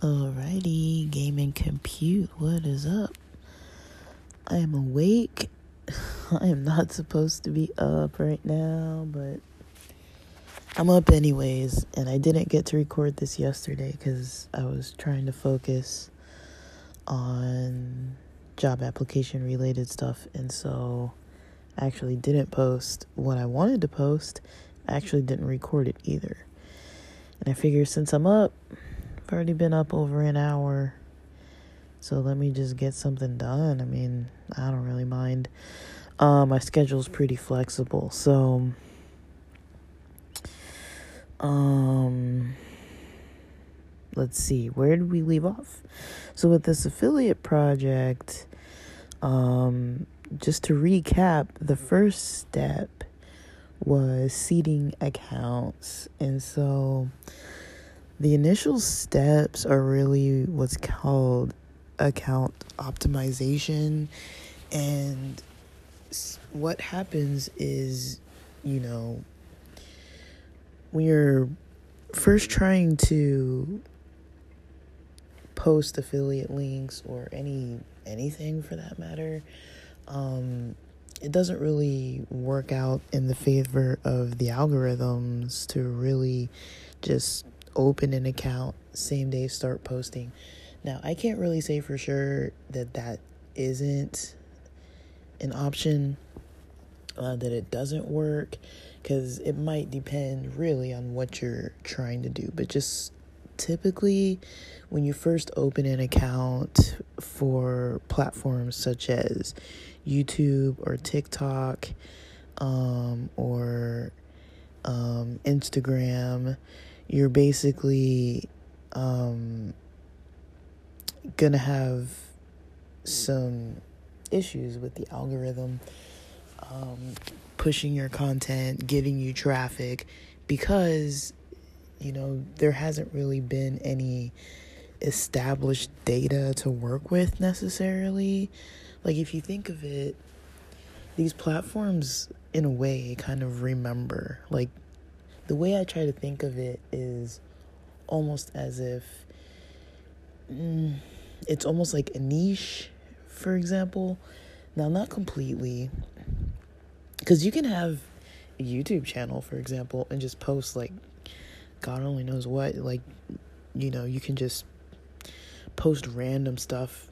Alrighty, Game and Compute, what is up? I am awake. I am not supposed to be up right now, but I'm up anyways. And I didn't get to record this yesterday because I was trying to focus on job application related stuff. And so I actually didn't post what I wanted to post. I actually didn't record it either. And I figured since I'm up, I've already been up over an hour. So let me just get something done. I mean, I don't really mind. Uh, my schedule's pretty flexible. So, um, let's see, where did we leave off? So, with this affiliate project, um, just to recap, the first step was seeding accounts. And so, the initial steps are really what's called account optimization. And what happens is, you know, when you're first trying to post affiliate links or any anything for that matter, um, it doesn't really work out in the favor of the algorithms to really just open an account, same day start posting. Now, I can't really say for sure that that isn't an option, uh, that it doesn't work, because it might depend really on what you're trying to do. But just typically, when you first open an account for platforms such as YouTube or TikTok um, or um, Instagram, you're basically um, gonna have some issues with the algorithm um, pushing your content, giving you traffic, because you know there hasn't really been any established data to work with necessarily. Like if you think of it, these platforms in a way kind of remember like the way I try to think of it is almost as if mm, it's almost like a niche, for example. Now, not completely, because you can have a YouTube channel, for example, and just post like God only knows what. Like, you know, you can just post random stuff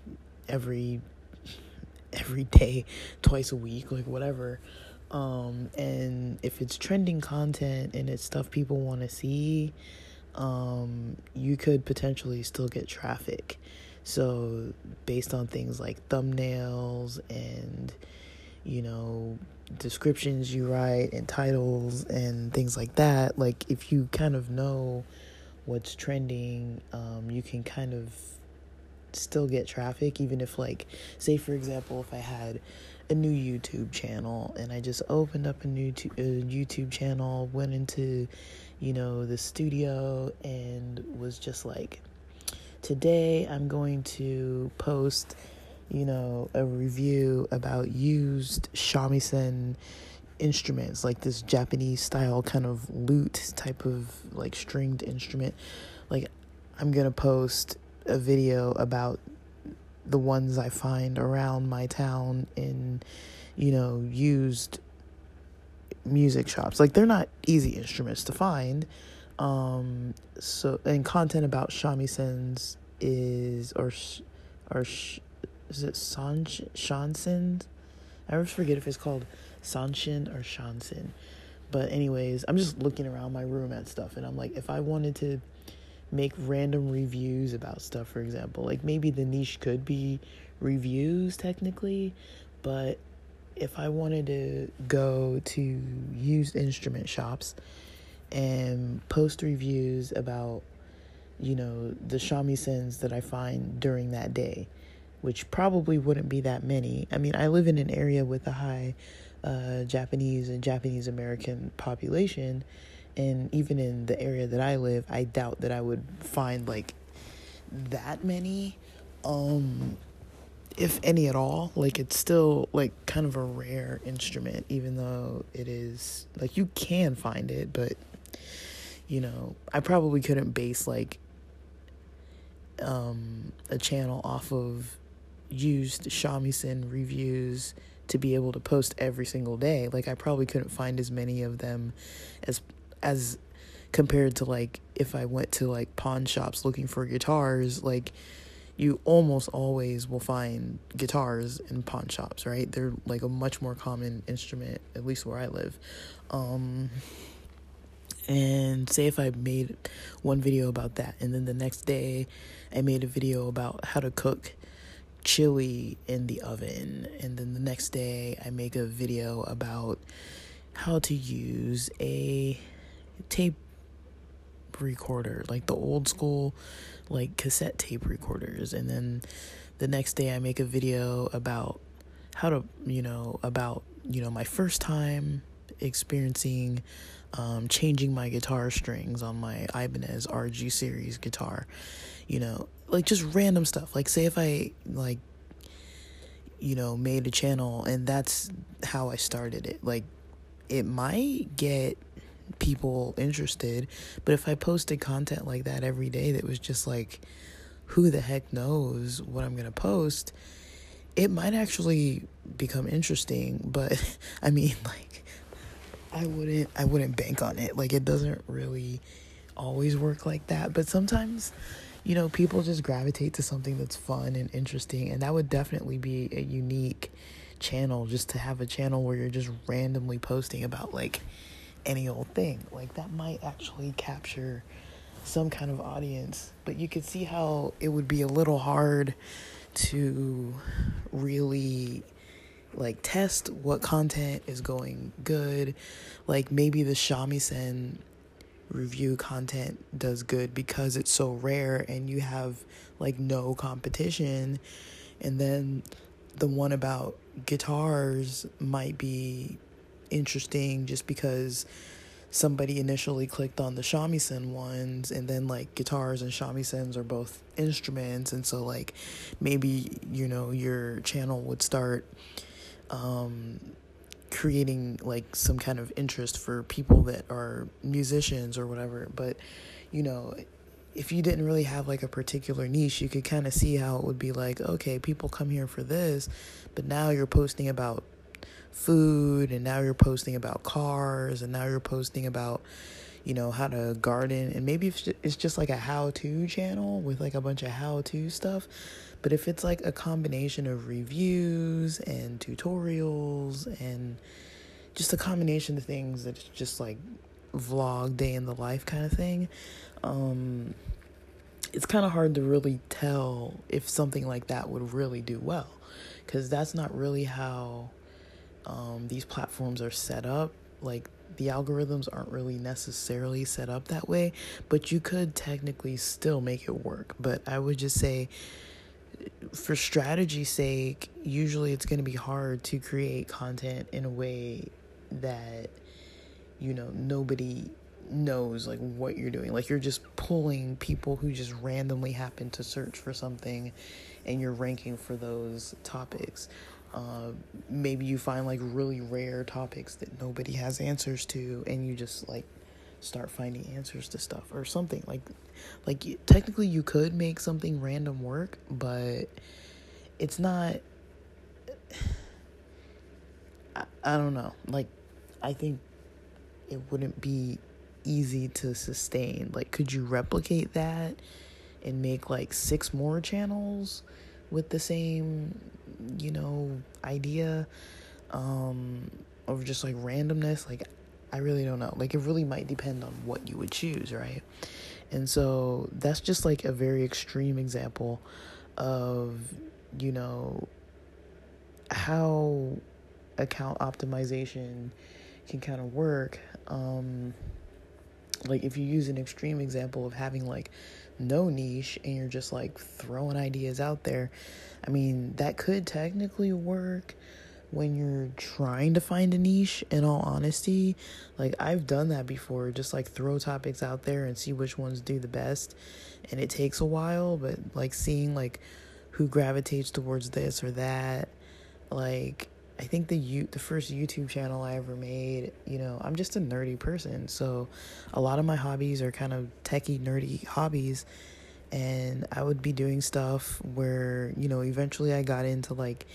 every every day, twice a week, like whatever. Um, and if it's trending content and it's stuff people want to see, um, you could potentially still get traffic. So, based on things like thumbnails and, you know, descriptions you write and titles and things like that, like if you kind of know what's trending, um, you can kind of still get traffic, even if, like, say, for example, if I had a new YouTube channel and I just opened up a new t- a YouTube channel, went into, you know, the studio and was just like, today I'm going to post, you know, a review about used shamisen instruments, like this Japanese style kind of lute type of like stringed instrument. Like, I'm gonna post a video about the ones I find around my town in, you know, used music shops. Like they're not easy instruments to find. Um, so and content about shamisens is or or is it san shansen? I always forget if it's called sanshin or shansen. But anyways, I'm just looking around my room at stuff and I'm like if I wanted to make random reviews about stuff, for example. Like maybe the niche could be reviews technically, but if I wanted to go to used instrument shops and post reviews about, you know, the shamisens that I find during that day, which probably wouldn't be that many. I mean, I live in an area with a high uh, Japanese and Japanese American population and even in the area that I live, I doubt that I would find like that many. Um, if any at all. Like it's still like kind of a rare instrument, even though it is like you can find it, but you know, I probably couldn't base like um a channel off of used shamisen reviews to be able to post every single day. Like I probably couldn't find as many of them as as compared to like if I went to like pawn shops looking for guitars, like you almost always will find guitars in pawn shops, right? They're like a much more common instrument, at least where I live. Um, and say if I made one video about that, and then the next day I made a video about how to cook chili in the oven, and then the next day I make a video about how to use a tape recorder, like the old school, like cassette tape recorders. And then the next day, I make a video about how to, you know, about, you know, my first time experiencing um, changing my guitar strings on my Ibanez RG series guitar. You know, like just random stuff. Like, say if I, like, you know, made a channel and that's how I started it. Like, it might get people interested. But if I posted content like that every day that was just like, who the heck knows what I'm going to post, it might actually become interesting. But I mean, like, I wouldn't, I wouldn't bank on it. Like, it doesn't really always work like that. But sometimes, you know, people just gravitate to something that's fun and interesting. And that would definitely be a unique channel just to have a channel where you're just randomly posting about like any old thing. Like that might actually capture some kind of audience, but you could see how it would be a little hard to really like test what content is going good. Like maybe the shamisen review content does good because it's so rare and you have like no competition. And then the one about guitars might be interesting just because somebody initially clicked on the shamisen ones and then like guitars and shamisens are both instruments and so like maybe you know your channel would start um creating like some kind of interest for people that are musicians or whatever but you know if you didn't really have like a particular niche you could kind of see how it would be like okay people come here for this but now you're posting about food and now you're posting about cars and now you're posting about you know how to garden and maybe it's just like a how-to channel with like a bunch of how-to stuff but if it's like a combination of reviews and tutorials and just a combination of things that's just like vlog day in the life kind of thing um it's kind of hard to really tell if something like that would really do well because that's not really how um, these platforms are set up. Like the algorithms aren't really necessarily set up that way, but you could technically still make it work. But I would just say, for strategy's sake, usually it's going to be hard to create content in a way that, you know, nobody knows like what you're doing. Like you're just pulling people who just randomly happen to search for something and you're ranking for those topics. Uh, maybe you find like really rare topics that nobody has answers to, and you just like start finding answers to stuff or something like like technically you could make something random work but it's not I, I don't know like i think it wouldn't be easy to sustain like could you replicate that and make like six more channels with the same you know, idea um, of just like randomness. Like, I really don't know. Like, it really might depend on what you would choose, right? And so that's just like a very extreme example of, you know, how account optimization can kind of work. Um, like, if you use an extreme example of having like no niche and you're just like throwing ideas out there, I mean, that could technically work when you're trying to find a niche in all honesty. Like I've done that before, just like throw topics out there and see which ones do the best. And it takes a while, but like seeing like who gravitates towards this or that. Like I think the you the first YouTube channel I ever made, you know, I'm just a nerdy person. So a lot of my hobbies are kind of techie nerdy hobbies and I would be doing stuff where, you know, eventually I got into like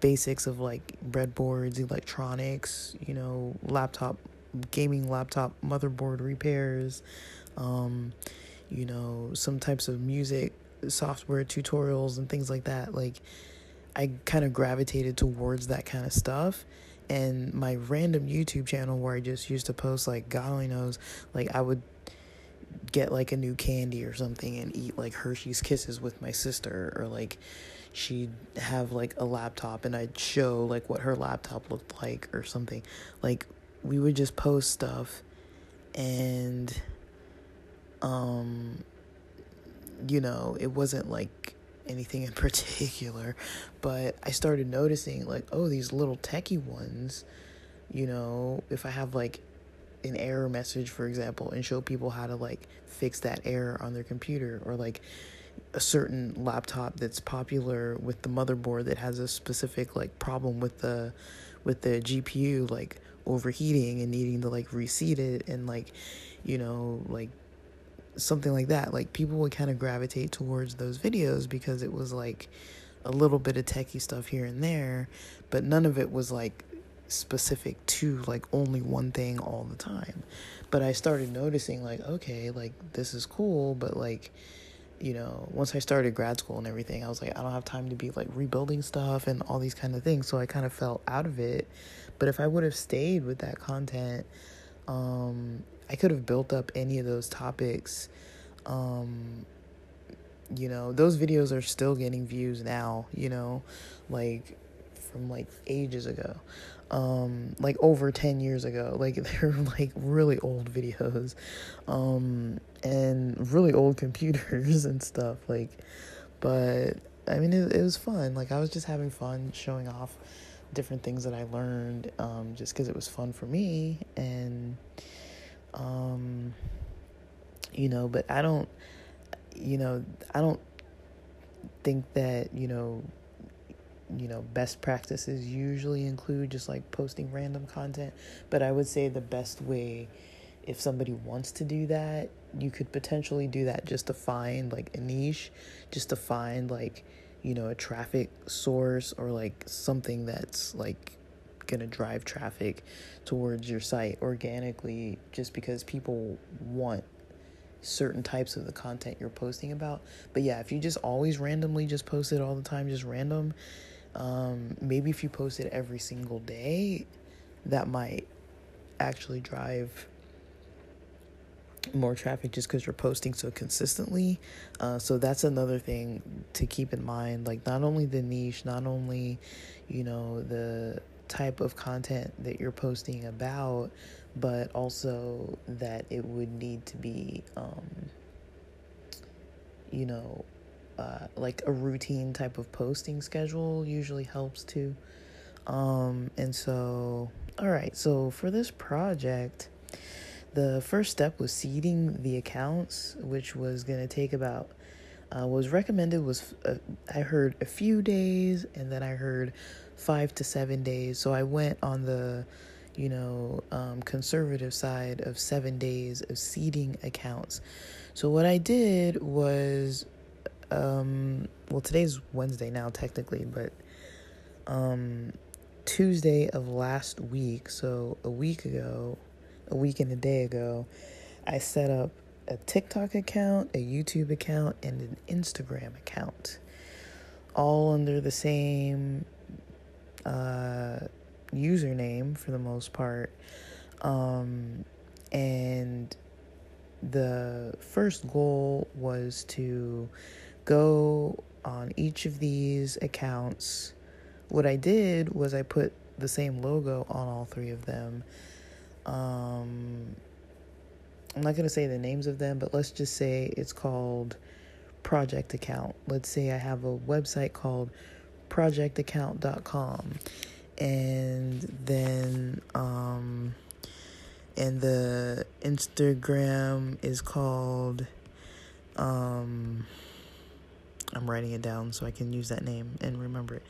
basics of like breadboards, electronics, you know, laptop gaming laptop motherboard repairs, um, you know, some types of music software tutorials and things like that. Like I kind of gravitated towards that kind of stuff. And my random YouTube channel where I just used to post like God only knows, like I would get like a new candy or something and eat like Hershey's Kisses with my sister or like she'd have like a laptop and I'd show like what her laptop looked like or something. Like we would just post stuff and um you know, it wasn't like anything in particular, but I started noticing like, oh, these little techie ones, you know, if I have like an error message, for example, and show people how to like fix that error on their computer or like a certain laptop that's popular with the motherboard that has a specific like problem with the with the GPU like overheating and needing to like reseat it and like you know like something like that. Like people would kind of gravitate towards those videos because it was like a little bit of techie stuff here and there, but none of it was like specific to like only one thing all the time. But I started noticing like okay, like this is cool, but like you know, once I started grad school and everything, I was like I don't have time to be like rebuilding stuff and all these kind of things, so I kind of fell out of it. But if I would have stayed with that content, um I could have built up any of those topics. Um, you know, those videos are still getting views now, you know, like from like ages ago. Um, like over 10 years ago. Like they're like really old videos. Um, and really old computers and stuff like but I mean it, it was fun. Like I was just having fun showing off different things that I learned um, just cuz it was fun for me and um, you know, but I don't, you know, I don't think that, you know, you know, best practices usually include just like posting random content, but I would say the best way if somebody wants to do that, you could potentially do that just to find like a niche, just to find like, you know, a traffic source or like something that's like going to drive traffic towards your site organically just because people want certain types of the content you're posting about. But yeah, if you just always randomly just post it all the time, just random, um, maybe if you post it every single day, that might actually drive more traffic just because you're posting so consistently. Uh, so that's another thing to keep in mind. Like, not only the niche, not only, you know, the type of content that you're posting about, but also that it would need to be, um, you know, uh, like a routine type of posting schedule usually helps too. Um, and so, all right, so for this project, the first step was seeding the accounts, which was going to take about uh, was recommended was uh, I heard a few days and then I heard five to seven days. So I went on the, you know, um, conservative side of seven days of seeding accounts. So what I did was, um, well, today's Wednesday now, technically, but um, Tuesday of last week, so a week ago, a week and a day ago, I set up a TikTok account, a YouTube account, and an Instagram account, all under the same uh, username for the most part. Um, and the first goal was to go on each of these accounts. What I did was I put the same logo on all three of them. Um, I'm not going to say the names of them, but let's just say it's called Project Account. Let's say I have a website called projectaccount.com and then um and the Instagram is called um I'm writing it down so I can use that name and remember it.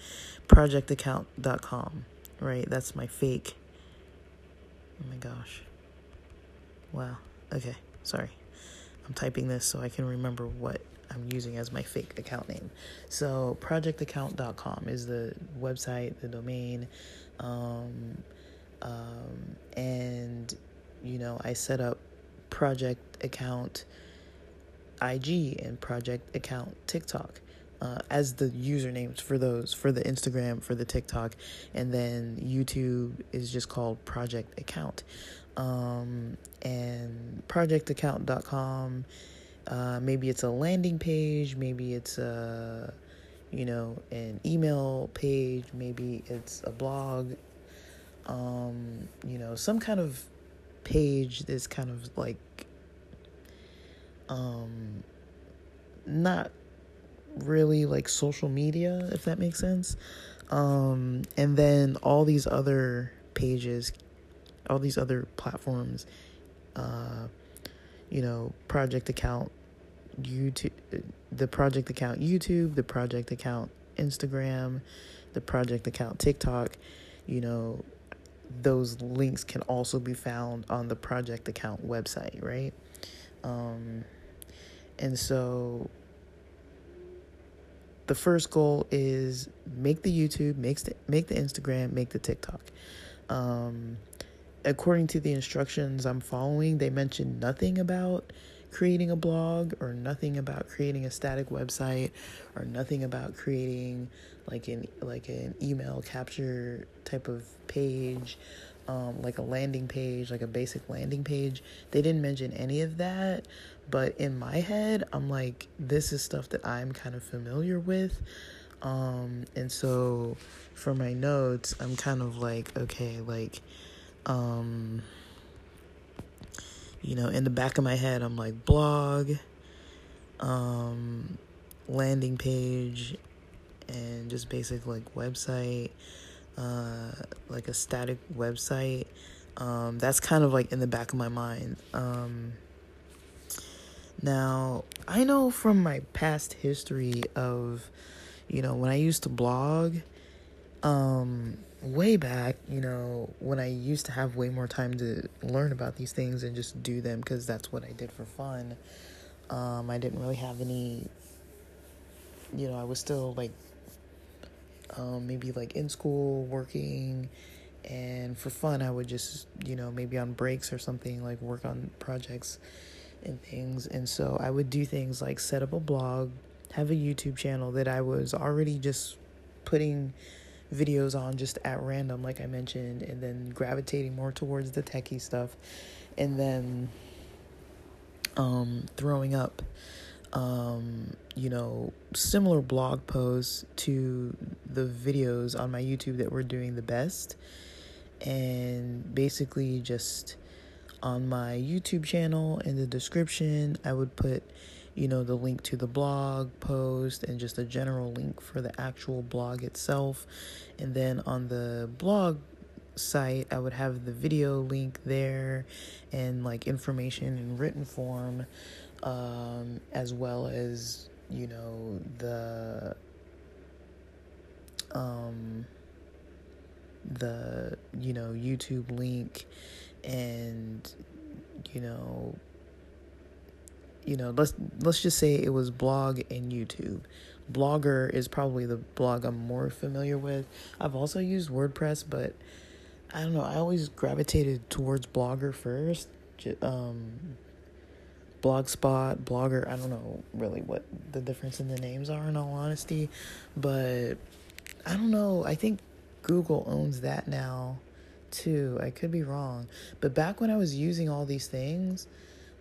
Projectaccount.com, right? That's my fake. Oh my gosh. Wow. Okay. Sorry. I'm typing this so I can remember what I'm using as my fake account name. So, projectaccount.com is the website, the domain. Um, um, and, you know, I set up project account IG and project account TikTok. Uh, as the usernames for those for the Instagram for the TikTok and then YouTube is just called project account um, and projectaccount.com uh, maybe it's a landing page maybe it's a you know an email page maybe it's a blog um, you know some kind of page that's kind of like um not really like social media if that makes sense. Um and then all these other pages all these other platforms uh you know project account youtube the project account youtube the project account instagram the project account tiktok you know those links can also be found on the project account website right? Um and so the first goal is make the YouTube, make the, make the Instagram, make the TikTok. Um, according to the instructions I'm following, they mentioned nothing about creating a blog or nothing about creating a static website or nothing about creating like an like an email capture type of page um, like a landing page like a basic landing page they didn't mention any of that but in my head, I'm like, this is stuff that I'm kind of familiar with. Um, and so for my notes, I'm kind of like, okay, like, um, you know, in the back of my head, I'm like, blog, um, landing page, and just basic like website, uh, like a static website. Um, that's kind of like in the back of my mind. Um, now, I know from my past history of, you know, when I used to blog, um, way back, you know, when I used to have way more time to learn about these things and just do them because that's what I did for fun. Um, I didn't really have any, you know, I was still like, um, maybe like in school working and for fun i would just you know maybe on breaks or something like work on projects and things. And so I would do things like set up a blog, have a YouTube channel that I was already just putting videos on just at random, like I mentioned, and then gravitating more towards the techie stuff, and then um, throwing up, um, you know, similar blog posts to the videos on my YouTube that were doing the best, and basically just on my YouTube channel in the description, I would put, you know, the link to the blog post and just a general link for the actual blog itself. And then on the blog site, I would have the video link there and like information in written form, um, as well as, you know, the, um, the, you know, YouTube link and you know you know let's let's just say it was blog and youtube. Blogger is probably the blog i'm more familiar with. I've also used wordpress but i don't know i always gravitated towards blogger first um blogspot blogger i don't know really what the difference in the names are in all honesty but i don't know i think google owns that now too. I could be wrong. But back when I was using all these things,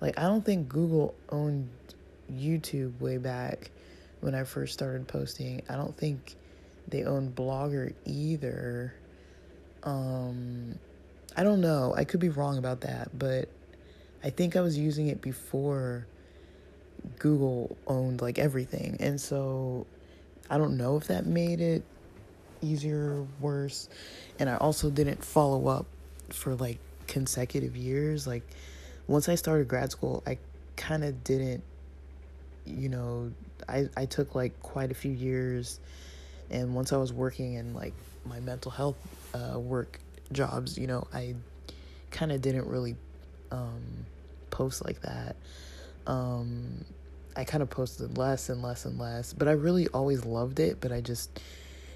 like I don't think Google owned YouTube way back when I first started posting. I don't think they owned Blogger either. Um I don't know. I could be wrong about that, but I think I was using it before Google owned like everything. And so I don't know if that made it easier, or worse. And I also didn't follow up for like consecutive years. Like once I started grad school, I kind of didn't, you know, I, I took like quite a few years and once I was working in like my mental health uh, work jobs, you know, I kind of didn't really um, post like that. Um, I kind of posted less and less and less, but I really always loved it. But I just,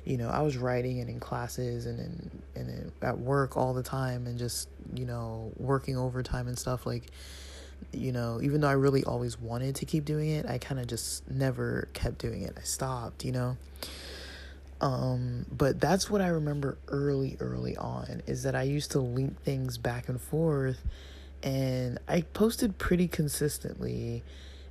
you know, I was writing and in classes and in, and in, at work all the time and just, you know, working overtime and stuff. Like, you know, even though I really always wanted to keep doing it, I kind of just never kept doing it. I stopped, you know. Um, but that's what I remember early, early on is that I used to link things back and forth and I posted pretty consistently.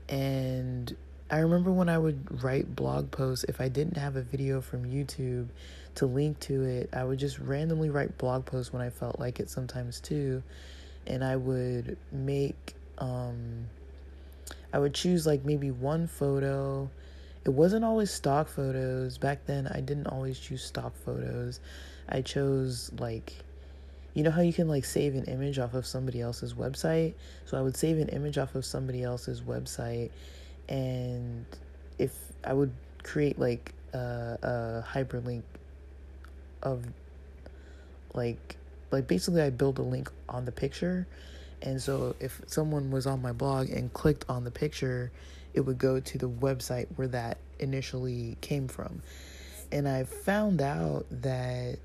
And I remember when I would write blog posts, if I didn't have a video from YouTube to link to it, I would just randomly write blog posts when I felt like it sometimes too. And I would make, um, I would choose like maybe one photo. It wasn't always stock photos. Back then, I didn't always choose stock photos. I chose like you know how you can like save an image off of somebody else's website so i would save an image off of somebody else's website and if i would create like a, a hyperlink of like like basically i build a link on the picture and so if someone was on my blog and clicked on the picture it would go to the website where that initially came from and i found out that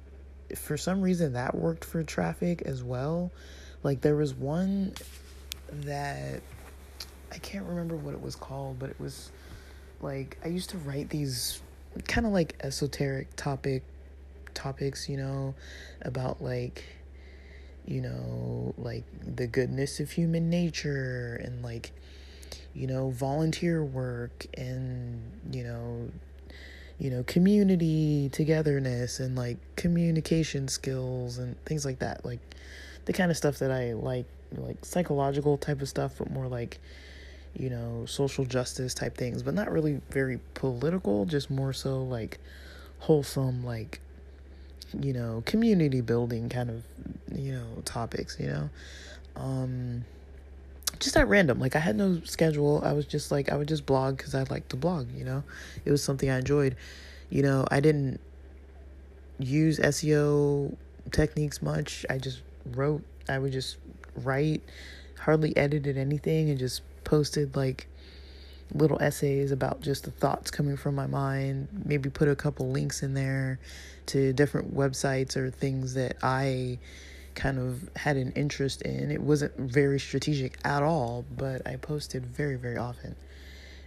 for some reason that worked for traffic as well. Like there was one that I can't remember what it was called, but it was like I used to write these kind of like esoteric topic topics, you know, about like you know, like the goodness of human nature and like you know, volunteer work and you know, you know, community togetherness and like communication skills and things like that. Like the kind of stuff that I like, like psychological type of stuff, but more like, you know, social justice type things, but not really very political, just more so like wholesome, like, you know, community building kind of, you know, topics, you know. Um, just at random. Like I had no schedule. I was just like I would just blog because I like to blog. You know, it was something I enjoyed. You know, I didn't use SEO techniques much. I just wrote. I would just write, hardly edited anything, and just posted like little essays about just the thoughts coming from my mind. Maybe put a couple links in there to different websites or things that I kind of had an interest in. It wasn't very strategic at all, but I posted very, very often.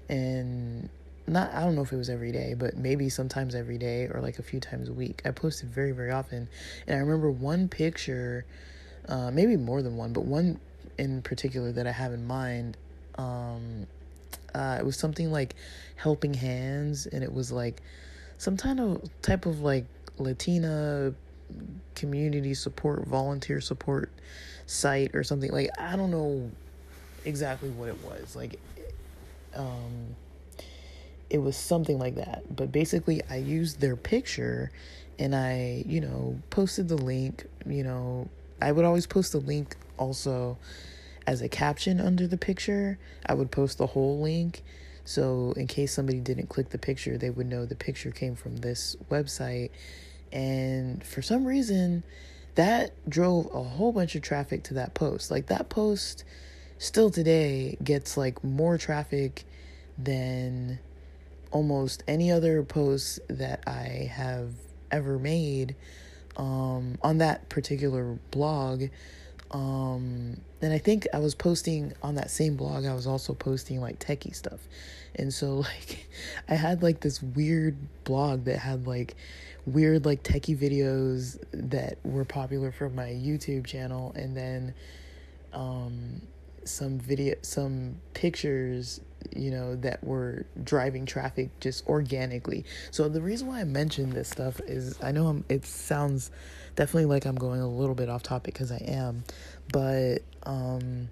And not, I don't know if it was every day, but maybe sometimes every day or like a few times a week. I posted very, very often. And I remember one picture, uh, maybe more than one, but one in particular that I have in mind. Um, uh, it was something like helping hands, and it was like some kind of type of like Latina community support, volunteer support site or something. Like I don't know exactly what it was. Like um it was something like that. But basically I used their picture and I, you know, posted the link, you know, I would always post the link also as a caption under the picture. I would post the whole link. So in case somebody didn't click the picture, they would know the picture came from this website and for some reason, that drove a whole bunch of traffic to that post. Like that post still today gets like more traffic than almost any other post that I have ever made um, on that particular blog. Um, and I think I was posting on that same blog, I was also posting like techie stuff. And so, like, I had like this weird blog that had like weird like techie videos that were popular for my YouTube channel and then um some video some pictures you know that were driving traffic just organically so the reason why i mention this stuff is i know I'm, it sounds definitely like i'm going a little bit off topic because i am but um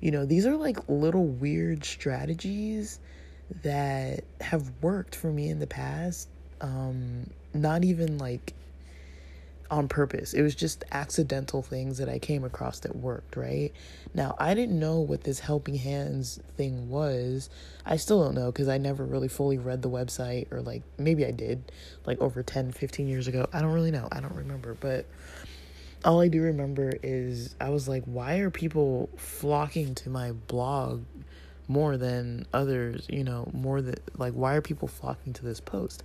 you know these are like little weird strategies that have worked for me in the past um not even like on purpose. It was just accidental things that I came across that worked, right? Now, I didn't know what this helping hands thing was. I still don't know because I never really fully read the website or like maybe I did like over 10, 15 years ago. I don't really know. I don't remember, but all I do remember is I was like, why are people flocking to my blog more than others, you know, more than like why are people flocking to this post?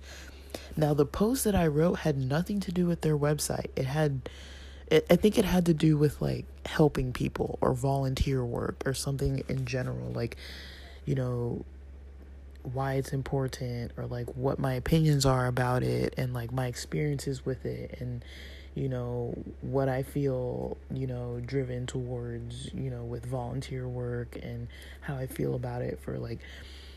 Now, the post that I wrote had nothing to do with their website. It had, it, I think it had to do with like helping people or volunteer work or something in general, like, you know, why it's important or like what my opinions are about it and like my experiences with it and you know what I feel you know driven towards you know with volunteer work and how I feel about it for like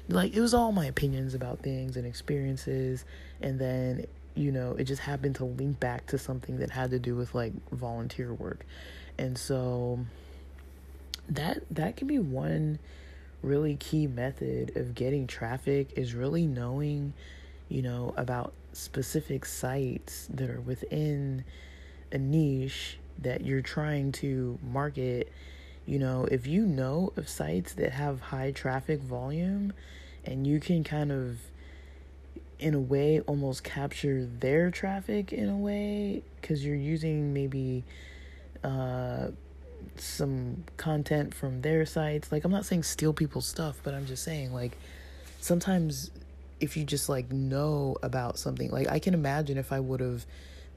like it was all my opinions about things and experiences. And then you know it just happened to link back to something that had to do with like volunteer work. And so that that can be one really key method of getting traffic is really knowing you know about specific sites that are within a niche that you're trying to market you know, if you know of sites that have high traffic volume and you can kind of, in a way, almost capture their traffic in a way because you're using maybe uh, some content from their sites. Like, I'm not saying steal people's stuff, but I'm just saying, like, sometimes if you just like know about something, like, I can imagine if I would have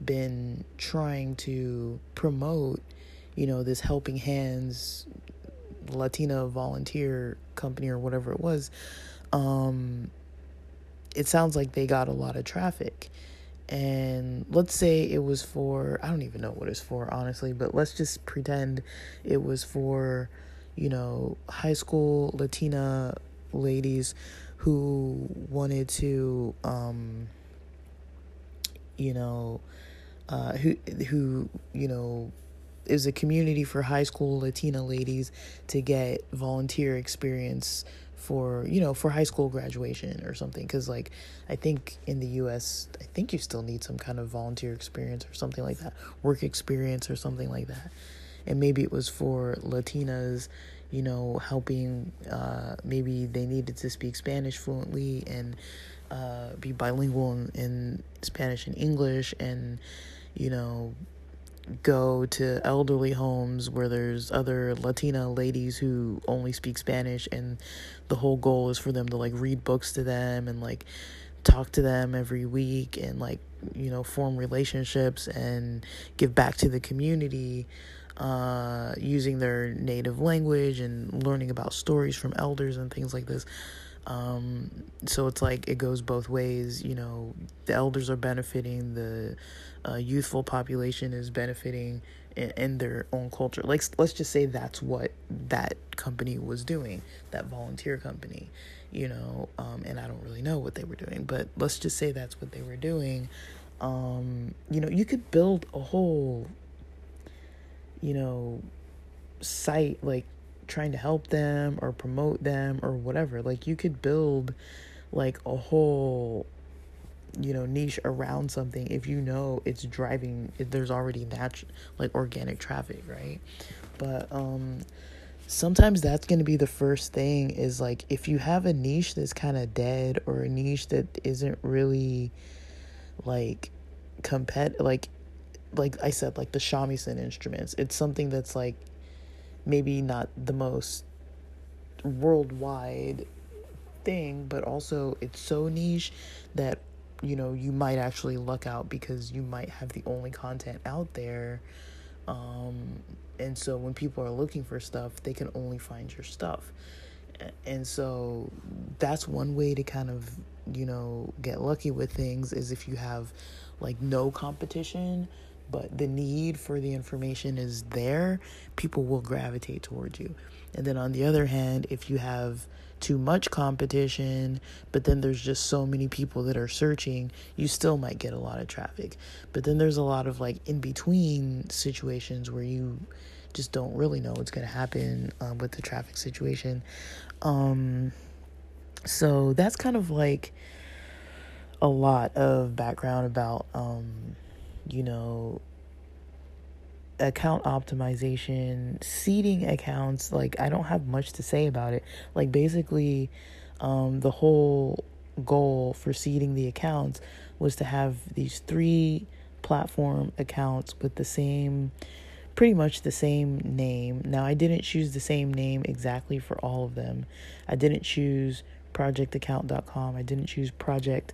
been trying to promote you know, this Helping Hands Latina volunteer company or whatever it was, um, it sounds like they got a lot of traffic. And let's say it was for, I don't even know what it's for, honestly, but let's just pretend it was for, you know, high school Latina ladies who wanted to, um, you know, uh, who, who, you know, is a community for high school Latina ladies to get volunteer experience for you know for high school graduation or something. Because like i think in the us i think you still need some kind of volunteer experience or something like that work experience or something like that. And maybe it was for latinas you know helping uh, maybe they needed to speak spanish fluently and uh, be bilingual in, in spanish and english and you know go to elderly homes where there's other Latina ladies who only speak Spanish and the whole goal is for them to like read books to them and like talk to them every week and like you know form relationships and give back to the community uh using their native language and learning about stories from elders and things like this. Um so it's like it goes both ways you know. The elders are benefiting the uh, youthful population is benefiting in, in, their own culture. Like let's just say that's what that company was doing, that volunteer company, you know. Um, and I don't really know what they were doing, but let's just say that's what they were doing. Um, you know, you could build a whole, you know, site like trying to help them or promote them or whatever. Like you could build like a whole you know niche around something if you know it's driving there's already natural like organic traffic right? But um sometimes that's going to be the first thing is like if you have a niche that's kind of dead or a niche that isn't really like compet like like I said like the shamisen instruments it's something that's like maybe not the most worldwide thing but also it's so niche that you know, you might actually luck out because you might have the only content out there. Um, and so when people are looking for stuff, they can only find your stuff. And so that's one way to kind of, you know, get lucky with things is if you have like no competition, but the need for the information is there, people will gravitate towards you. And then on the other hand, if you have too much competition, but then there's just so many people that are searching, you still might get a lot of traffic. But then there's a lot of like in between situations where you just don't really know what's going to happen um, with the traffic situation. Um, so that's kind of like a lot of background about, um, you know, account optimization, seeding accounts, like I don't have much to say about it. Like basically, um, the whole goal for seeding the accounts was to have these three platform accounts with the same pretty much the same name. Now I didn't choose the same name exactly for all of them. I didn't choose projectaccount.com. I didn't choose project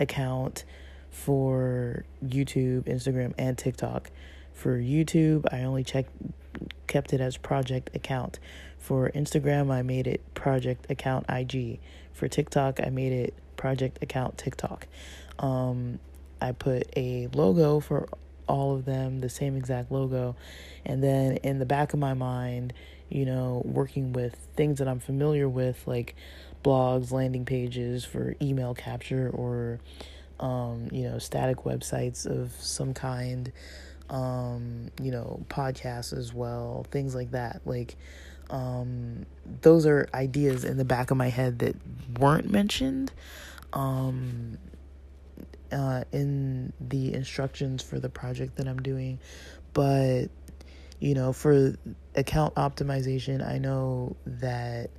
account for YouTube, Instagram, and TikTok. For YouTube, I only checked kept it as project account. For Instagram, I made it project account IG. For TikTok, I made it project account TikTok. Um, I put a logo for all of them, the same exact logo. And then in the back of my mind, you know, working with things that I'm familiar with, like blogs, landing pages for email capture, or, um, you know, static websites of some kind, um, you know, podcasts as well, things like that. Like, um, those are ideas in the back of my head that weren't mentioned. Um, uh, in the instructions for the project that I'm doing. But, you know, for account optimization, I know that,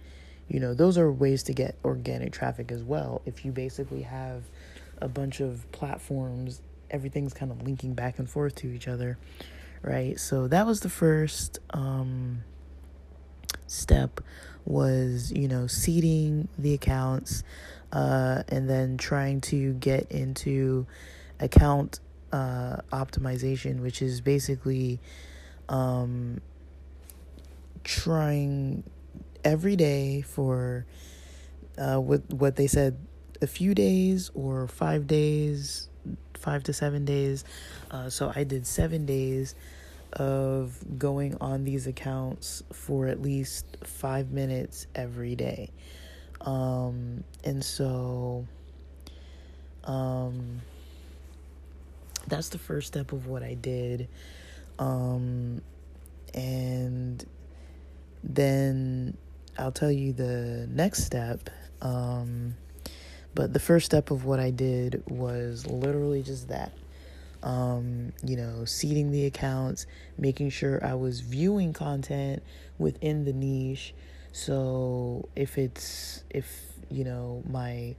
you know, those are ways to get organic traffic as well. If you basically have a bunch of platforms, everything's kind of linking back and forth to each other, right? So that was the first um, step was, you know, seeding the accounts uh, and then trying to get into account uh, optimization, which is basically um, trying every day for uh, what what they said a few days or five days, five to seven days. Uh, so I did seven days of going on these accounts for at least five minutes every day. Um, and so, um, that's the first step of what I did. Um, and then I'll tell you the next step. Um, but the first step of what I did was literally just that. Um, you know, seeding the accounts, making sure I was viewing content within the niche, so if it's if you know my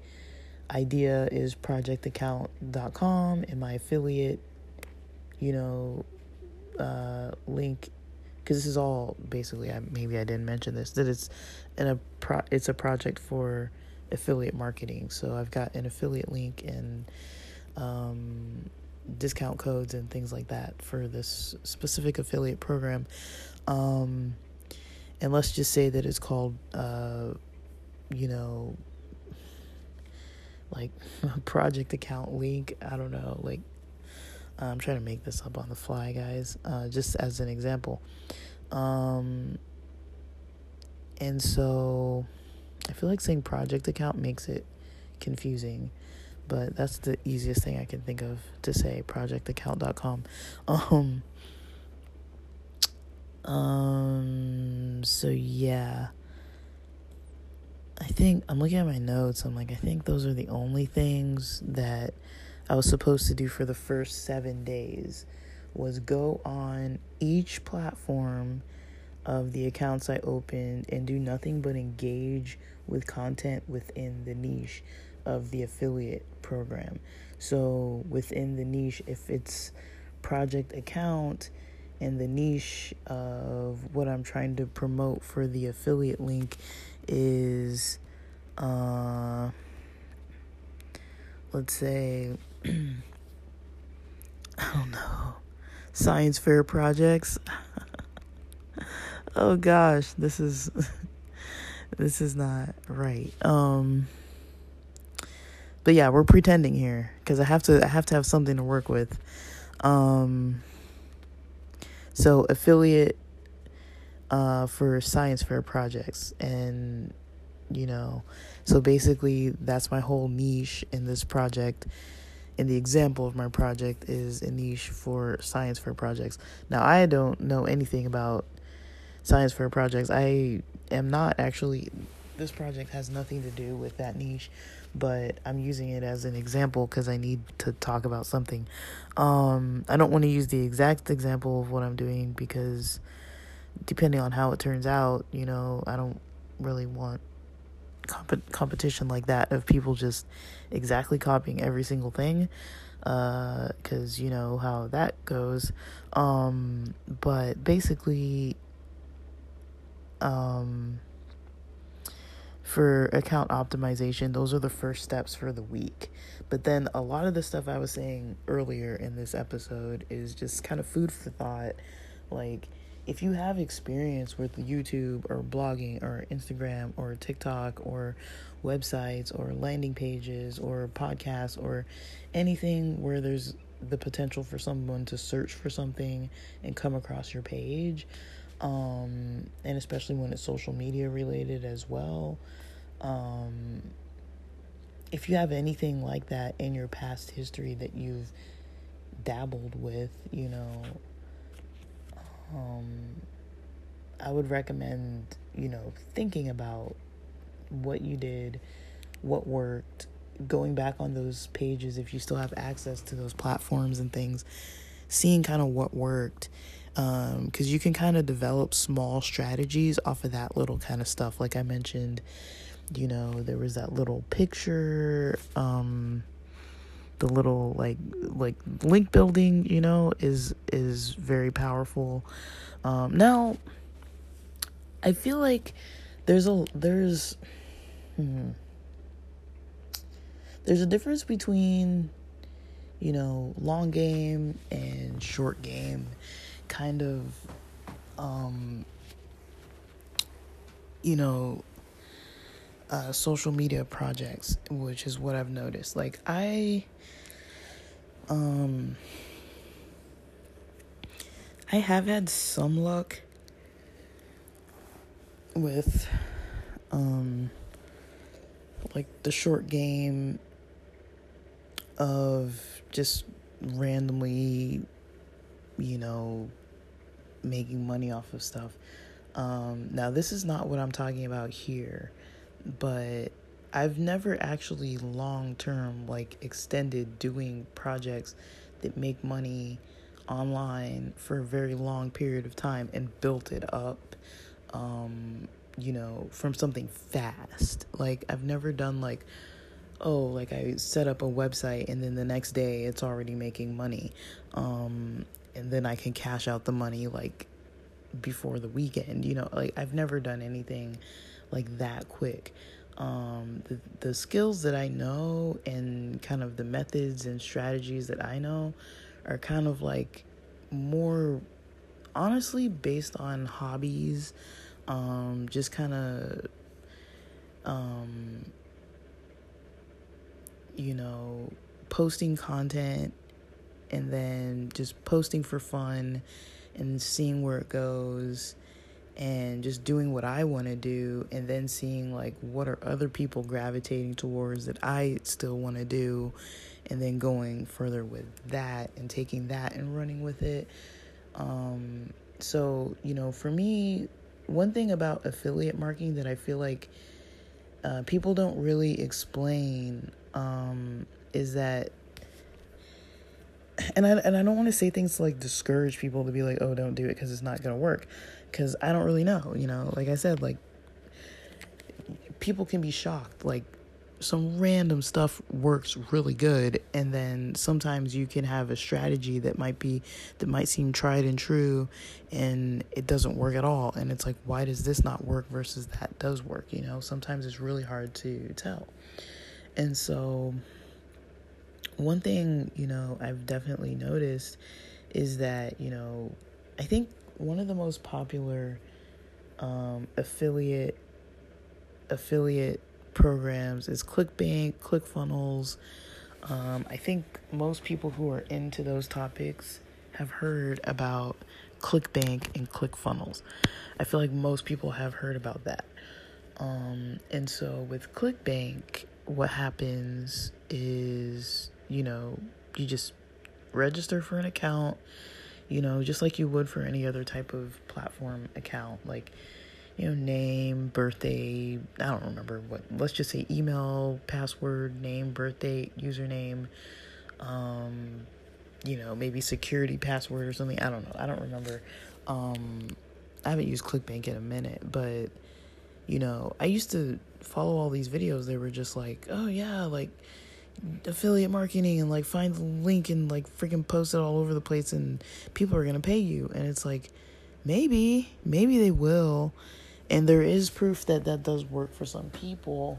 idea is projectaccount.com and my affiliate you know uh, link because this is all basically I, maybe I didn't mention this that it's in a pro it's a project for affiliate marketing so I've got an affiliate link and um, discount codes and things like that for this specific affiliate program um, and let's just say that it's called, uh, you know, like project account link. I don't know. Like, I'm trying to make this up on the fly, guys, uh, just as an example. Um, and so I feel like saying project account makes it confusing, but that's the easiest thing I can think of to say projectaccount.com. Um, um, so yeah. I think I'm looking at my notes. I'm like, I think those are the only things that I was supposed to do for the first seven days was go on each platform of the accounts I opened and do nothing but engage with content within the niche of the affiliate program. So within the niche, if it's project account, and the niche of what I'm trying to promote for the affiliate link is uh let's say I don't know science fair projects oh gosh this is this is not right. Um but yeah we're pretending here because I have to I have to have something to work with. Um so affiliate uh, for science fair projects and you know so basically that's my whole niche in this project. And the example of my project is a niche for science fair projects. Now i don't know anything about science fair projects. I am not actually this project has nothing to do with that niche but I'm using it as an example because I need to talk about something. Um, I don't want to use the exact example of what I'm doing because depending on how it turns out, you know, I don't really want comp- competition like that of people just exactly copying every single thing because uh, you know how that goes um, but basically um, for account optimization those are the first steps for the week. But then a lot of the stuff i was saying earlier in this episode is just kind of food for thought. Like if you have experience with YouTube or blogging or Instagram or TikTok or websites or landing pages or podcasts or anything where there's the potential for someone to search for something and come across your page, um, and especially when it's social media related as well. Um, if you have anything like that in your past history that you've dabbled with, you know, um, I would recommend, you know, thinking about what you did, what worked, going back on those pages if you still have access to those platforms and things, seeing kind of what worked. Because um, you can kind of develop small strategies off of that little kind of stuff. Like I mentioned, you know, there was that little picture. Um, the little like like link building you know is is very powerful um now i feel like there's a there's hmm, there's a difference between you know long game and short game kind of um you know uh, social media projects, which is what I've noticed. Like I, um, I have had some luck with, um, like the short game of just randomly, you know, making money off of stuff. Um, now, this is not what I'm talking about here but I've never actually long term like extended doing projects that make money online for a very long period of time and built it up um you know from something fast like I've never done like oh like I set up a website and then the next day it's already making money um and then I can cash out the money like before the weekend you know like I've never done anything like that quick. Um, the, the skills that I know and kind of the methods and strategies that I know are kind of like more honestly based on hobbies, um, just kind of, um, you know, posting content and then just posting for fun and seeing where it goes and just doing what I want to do and then seeing like what are other people gravitating towards that I still want to do and then going further with that and taking that and running with it. Um, so, you know, for me, one thing about affiliate marketing that I feel like uh, people don't really explain um, is that and I and I don't want to say things to like discourage people to be like, "Oh, don't do it because it's not going to work." because I don't really know. You know, like I said, like people can be shocked. Like some random stuff works really good, and then sometimes you can have a strategy that might be that might seem tried and true, and it doesn't work at all. And it's like, why does this not work versus that does work? You know, sometimes it's really hard to tell. And so, one thing you know I've definitely noticed is that you know I think one of the most popular um, affiliate affiliate programs is ClickBank, ClickFunnels. Um, I think most people who are into those topics have heard about ClickBank and ClickFunnels. I feel like most people have heard about that. Um, and so with ClickBank, what happens is, you know, you just register for an account you know, just like you would for any other type of platform account. Like you know, name, birthday, I don't remember what, let's just say email, password, name, birthday, username, um, you know, maybe security password or something. I don't know. I don't remember. Um, I haven't used ClickBank in a minute, but you know, I used to follow all these videos. They were just like, oh yeah, like affiliate marketing and like find the link and like freaking post it all over the place and people are going to pay you. And it's like, maybe, maybe they will. And there is proof that that does work for some people.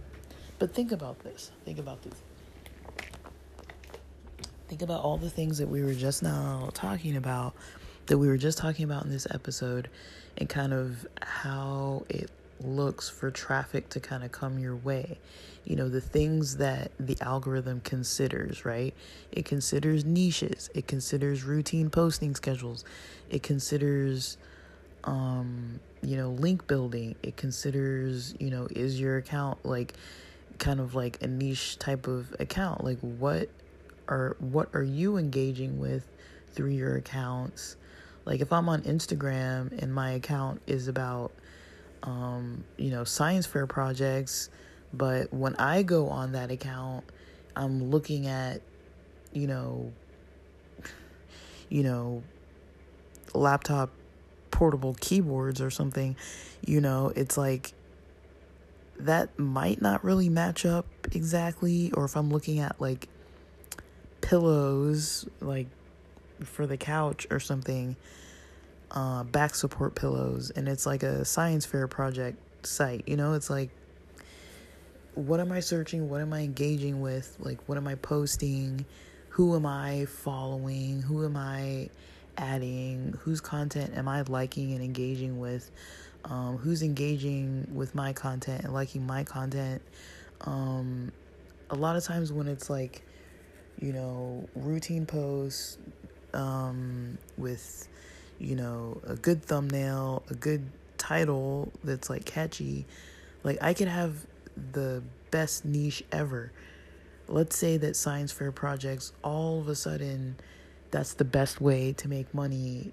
But think about this. Think about this. Think about all the things that we were just now talking about, that we were just talking about in this episode, and kind of how it looks for traffic to kind of come your way. You know, the things that the algorithm considers, right? It considers niches, it considers routine posting schedules, it considers um, you know, link building, it considers, you know, is your account like kind of like a niche type of account? Like what are what are you engaging with through your accounts? Like if I'm on Instagram and my account is about um, you know, science fair projects, but when I go on that account, I'm looking at, you know, you know, laptop portable keyboards or something, you know, it's like that might not really match up exactly. Or if I'm looking at like pillows like for the couch or something uh back support pillows and it's like a science fair project site you know? It's like what am i searching? What am i engaging with? Like what am i posting? Who am i following? Who am i adding? Whose content am i liking and engaging with? Um, who's engaging with my content and liking my content? Um, a lot of times when it's like you know, routine posts um, with, you know, a good thumbnail, a good title that's like catchy. Like, I could have the best niche ever. Let's say that science fair projects, all of a sudden, that's the best way to make money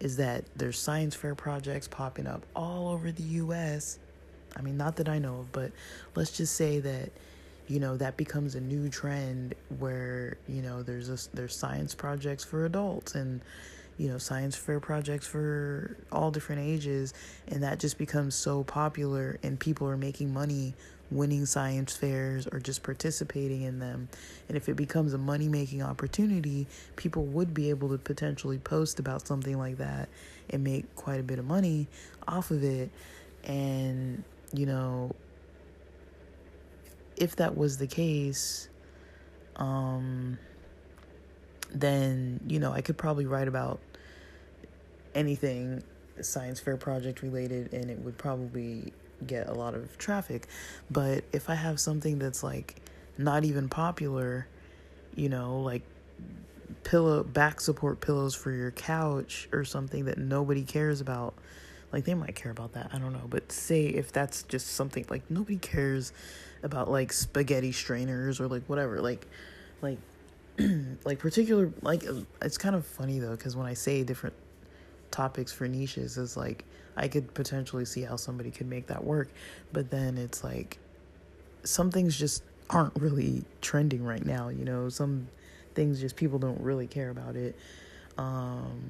is that there's science fair projects popping up all over the US. I mean, not that I know of, but let's just say that you know that becomes a new trend where you know there's a, there's science projects for adults and you know science fair projects for all different ages and that just becomes so popular and people are making money winning science fairs or just participating in them. And if it becomes a money making opportunity people would be able to potentially post about something like that and make quite a bit of money off of it. And you know if that was the case, um, then you know I could probably write about anything science fair project related, and it would probably get a lot of traffic. But if I have something that's like not even popular, you know, like pillow back support pillows for your couch or something that nobody cares about like they might care about that i don't know but say if that's just something like nobody cares about like spaghetti strainers or like whatever like like like particular like it's kind of funny though because when i say different topics for niches is like i could potentially see how somebody could make that work but then it's like some things just aren't really trending right now you know? Some things just people don't really care about it um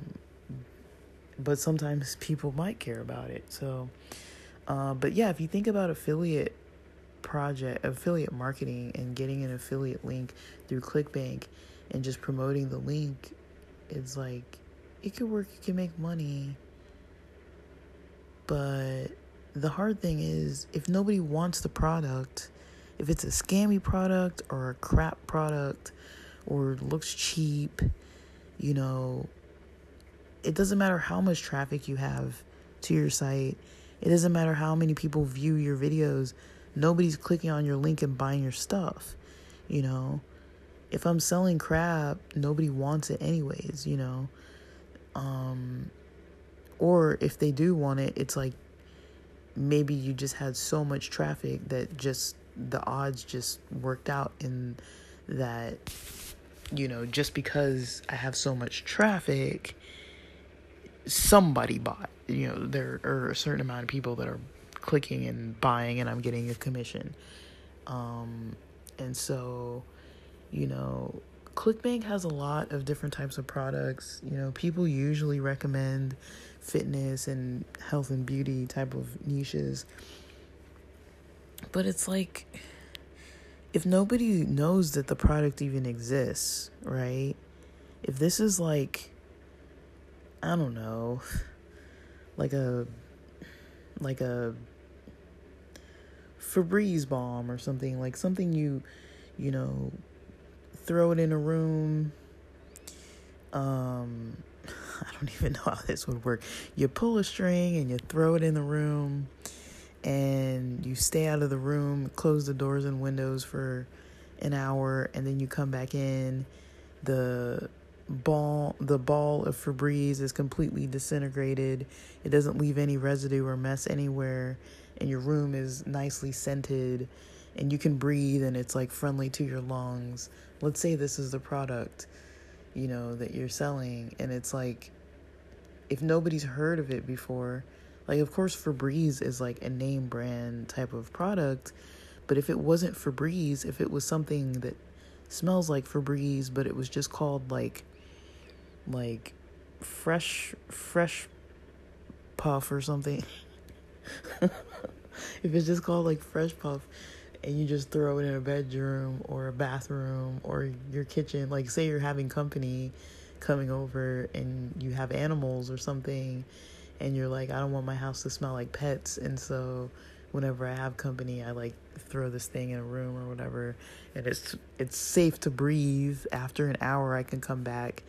but sometimes people might care about it so uh, but yeah if you think about affiliate project affiliate marketing and getting an affiliate link through clickbank and just promoting the link it's like it could work you can make money but the hard thing is if nobody wants the product if it's a scammy product or a crap product or looks cheap you know it doesn't matter how much traffic you have to your site it doesn't matter how many people view your videos nobody's clicking on your link and buying your stuff, you know. If I'm selling crap, nobody wants it anyways, you know. Um or if they do want it, it's like maybe you just had so much traffic that just the odds just worked out in that you know, just because I have so much traffic, somebody bought. You know, there are a certain amount of people that are clicking and buying, and I'm getting a commission. Um, and so, you know, ClickBank has a lot of different types of products. You know, people usually recommend fitness and health and beauty type of niches. But it's like if nobody knows that the product even exists, right? If this is like I don't know, like a like a Febreze balm or something, like something you you know throw it in a room um I don't even know how this would work. You pull a string and you throw it in the room and you stay out of the room, close the doors and windows for an hour and then you come back in. The ball the ball of Febreze is completely disintegrated. It doesn't leave any residue or mess anywhere and your room is nicely scented and you can breathe and it's like friendly to your lungs. Let's say this is the product, you know, that you're selling and it's like if nobody's heard of it before, like of course Febreze is like a name brand type of product, but if it wasn't Febreze, if it was something that smells like Febreze but it was just called like like fresh fresh puff or something if it's just called like fresh puff and you just throw it in a bedroom or a bathroom or your kitchen. Like say you're having company coming over and you have animals or something and you're like I don't want my house to smell like pets. And so whenever I have company I like throw this thing in a room or whatever and it's it's safe to breathe. After an hour I can come back.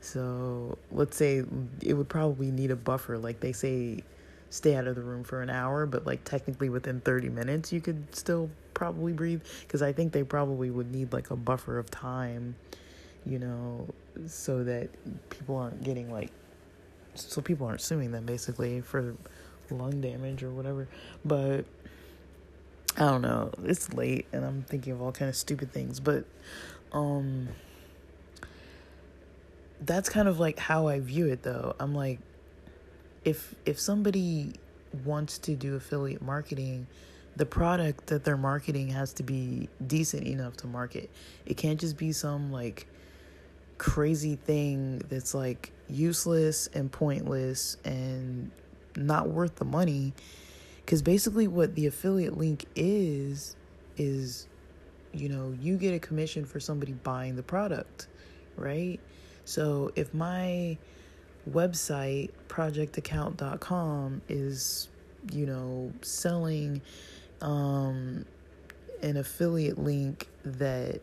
So let's say it would probably need a buffer. Like they say, stay out of the room for an hour, but like technically within 30 minutes, you could still probably breathe. Because I think they probably would need like a buffer of time, you know, so that people aren't getting like, so people aren't suing them basically for lung damage or whatever. But I don't know. It's late and I'm thinking of all kind of stupid things, but um that's kind of like how I view it though. I'm like if if somebody wants to do affiliate marketing, the product that they're marketing has to be decent enough to market. It can't just be some like crazy thing that's like useless and pointless and not worth the money cuz basically what the affiliate link is is you know, you get a commission for somebody buying the product, right? So if my website, projectaccount.com, is, you know, selling um, an affiliate link that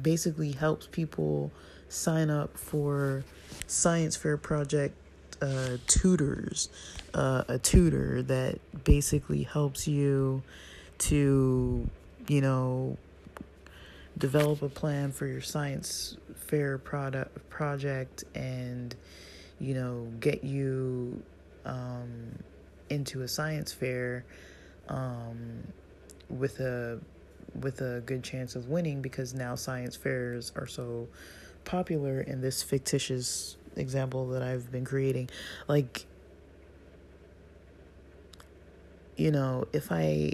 basically helps people sign up for science fair project uh, tutors, uh, a tutor that basically helps you to, you know, develop a plan for your science fair product project and you know get you um, into a science fair um, with a with a good chance of winning because now science fairs are so popular in this fictitious example that I've been creating like you know if I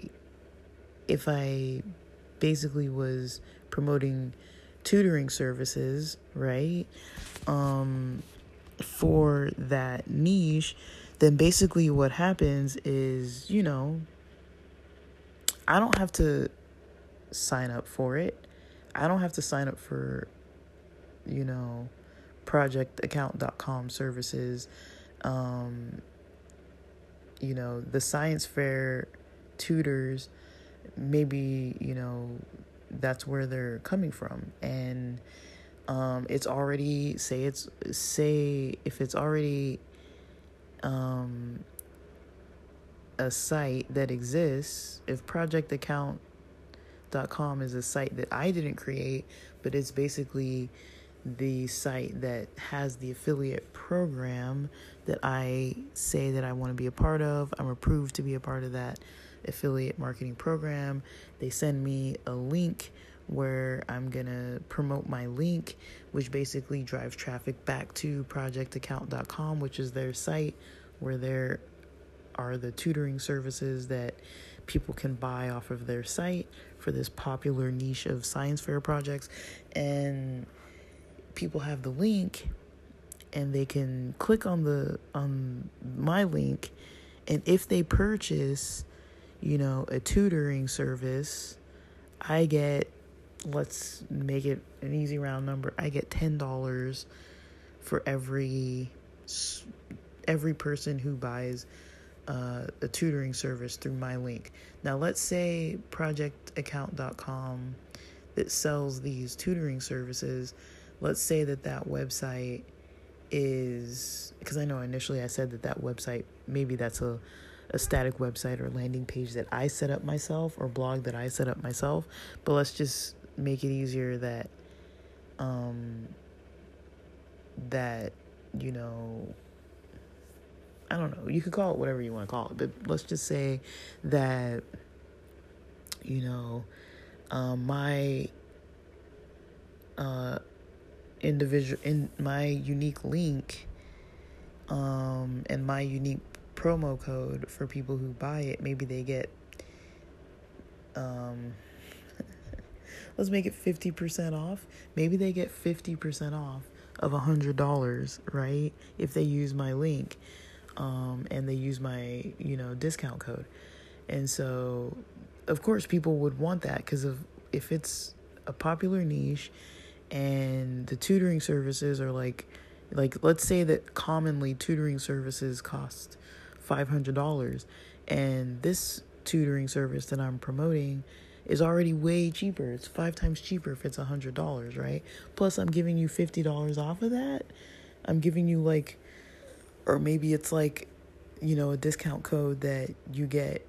if I basically was promoting tutoring services, right? Um, for that niche, then basically what happens is, you know, I don't have to sign up for it. I don't have to sign up for, you know, projectaccount.com services. Um, you know, the science fair tutors, maybe, you know, that's where they're coming from and um, it's already say it's say if it's already um, a site that exists if projectaccount.com is a site that i didn't create but it's basically the site that has the affiliate program that i say that i want to be a part of i'm approved to be a part of that affiliate marketing program. They send me a link where I'm going to promote my link, which basically drives traffic back to projectaccount.com, which is their site where there are the tutoring services that people can buy off of their site for this popular niche of science fair projects. And people have the link and they can click on the on my link and if they purchase you know a tutoring service i get let's make it an easy round number. I get $10 for every every person who buys uh, a tutoring service through my link. Now let's say projectaccount.com that sells these tutoring services let's say that that website is because I know initially I said that that website maybe that's a a static website or landing page that I set up myself or blog that I set up myself, but let's just make it easier that um that you know I don't know, you could call it whatever you want to call it, but let's just say that you know um my uh individual in my unique link um and my unique promo code for people who buy it maybe they get um let's make it 50% off. Maybe they get 50% off of a hundred dollars right? If they use my link um and they use my you know discount code. And so of course people would want that because of if it's a popular niche and the tutoring services are like like let's say that commonly tutoring services cost $500 and this tutoring service that I'm promoting is already way cheaper. It's 5 times cheaper if it's a $100, right? Plus I'm giving you $50 off of that. I'm giving you like or maybe it's like you know a discount code that you get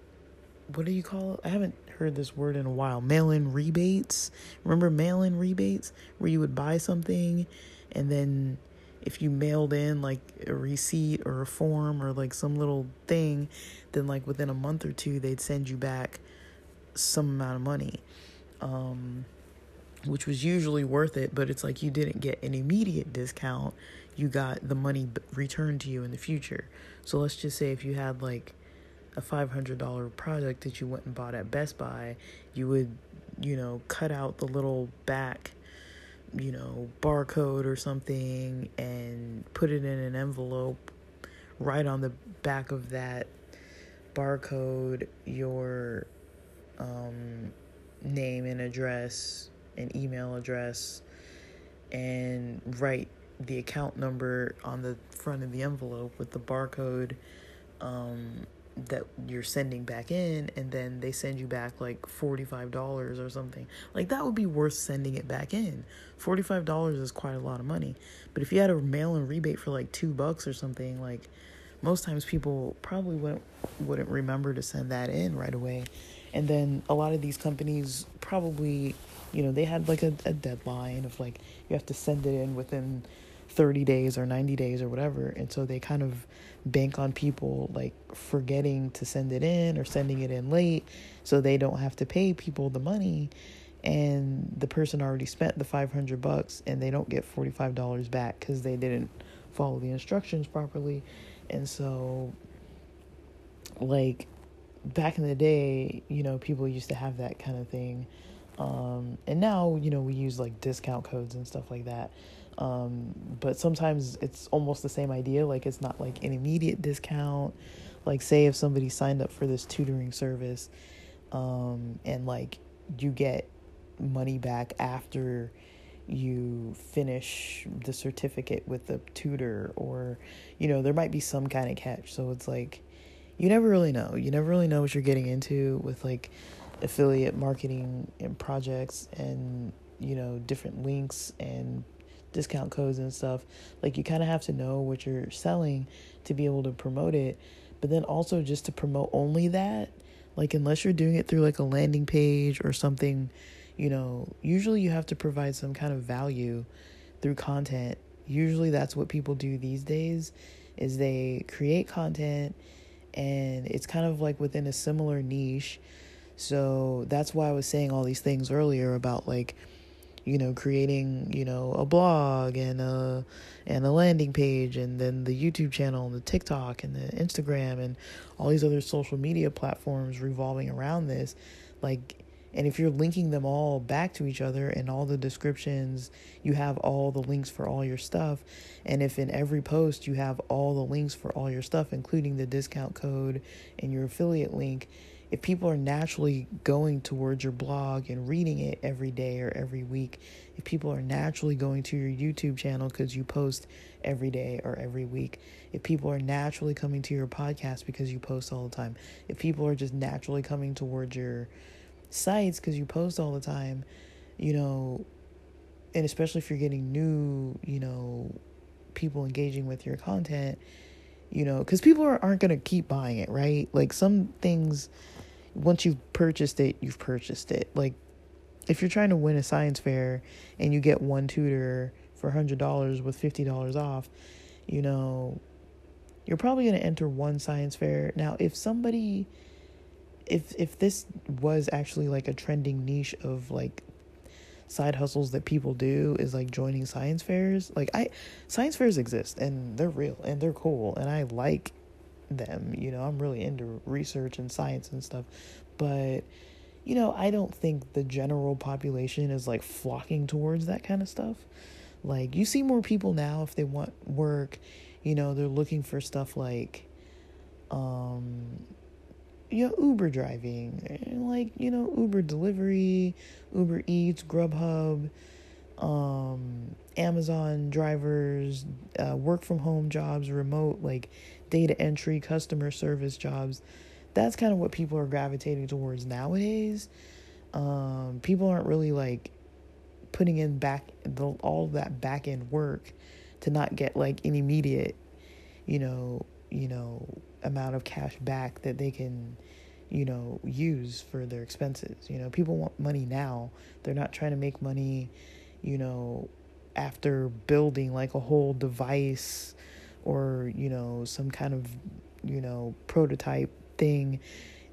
what do you call it? I haven't heard this word in a while. Mail in rebates. Remember mail in rebates where you would buy something and then if you mailed in like a receipt or a form or like some little thing, then like within a month or two they'd send you back some amount of money. Um, which was usually worth it, but it's like you didn't get an immediate discount. You got the money returned to you in the future. So let's just say if you had like a $500 product that you went and bought at Best Buy, you would, you know, cut out the little back, you know, barcode or something and put it in an envelope right on the back of that barcode your um, name and address and email address and write the account number on the front of the envelope with the barcode um, that you're sending back in and then they send you back like $45 or something. Like that would be worth sending it back in. $45 is quite a lot of money. But if you had a mail-in rebate for like two bucks or something like most times people probably wouldn't wouldn't remember to send that in right away and then a lot of these companies probably you know they had like a, a deadline of like you have to send it in within 30 days or 90 days or whatever. And so they kind of bank on people like forgetting to send it in or sending it in late so they don't have to pay people the money. And the person already spent the 500 bucks and they don't get $45 back cuz they didn't follow the instructions properly. And so like back in the day you know people used to have that kind of thing um, and now you know we use like discount codes and stuff like that um, but sometimes it's almost the same idea. Like it's not like an immediate discount. Like say if somebody signed up for this tutoring service, um, and like you get money back after you finish the certificate with the tutor or you know there might be some kind of catch so it's like you never really know you never really know what you're getting into with like affiliate marketing and projects and you know different links and discount codes and stuff. Like you kind of have to know what you're selling to be able to promote it. But then also just to promote only that, like unless you're doing it through like a landing page or something, you know, usually you have to provide some kind of value through content. Usually that's what people do these days is they create content and it's kind of like within a similar niche So that's why I was saying all these things earlier about like, you know, creating, you know, a blog and a and a landing page and then the YouTube channel and the TikTok and the Instagram and all these other social media platforms revolving around this. Like and if you're linking them all back to each other in all the descriptions, you have all the links for all your stuff. And if in every post you have all the links for all your stuff, including the discount code and your affiliate link, if people are naturally going towards your blog and reading it every day or every week, if people are naturally going to your YouTube channel because you post every day or every week, if people are naturally coming to your podcast because you post all the time, if people are just naturally coming towards your sites because you post all the time, you know, and especially if you're getting new, you know, people engaging with your content, you know, because people are, aren't going to keep buying it, right? Like some things, once you've purchased it, you've purchased it. Like if you're trying to win a science fair and you get one tutor for $100 with $50 off, you know, you're probably going to enter one science fair. Now, if somebody if if this was actually like a trending niche of like side hustles that people do is like joining science fairs like i science fairs exist and they're real and they're cool and i like them you know i'm really into research and science and stuff but you know i don't think the general population is like flocking towards that kind of stuff. Like you see more people now if they want work you know they're looking for stuff like um you know, Uber driving, like, you know, Uber delivery, Uber Eats, Grubhub, um, Amazon drivers, uh, work from home jobs, remote, like data entry, customer service jobs. That's kind of what people are gravitating towards nowadays. Um, people aren't really like putting in back the, all that back end work to not get like an immediate, you know, you know, amount of cash back that they can, you know, use for their expenses. You know, people want money now. They're not trying to make money, you know, after building like a whole device or, you know, some kind of, you know, prototype thing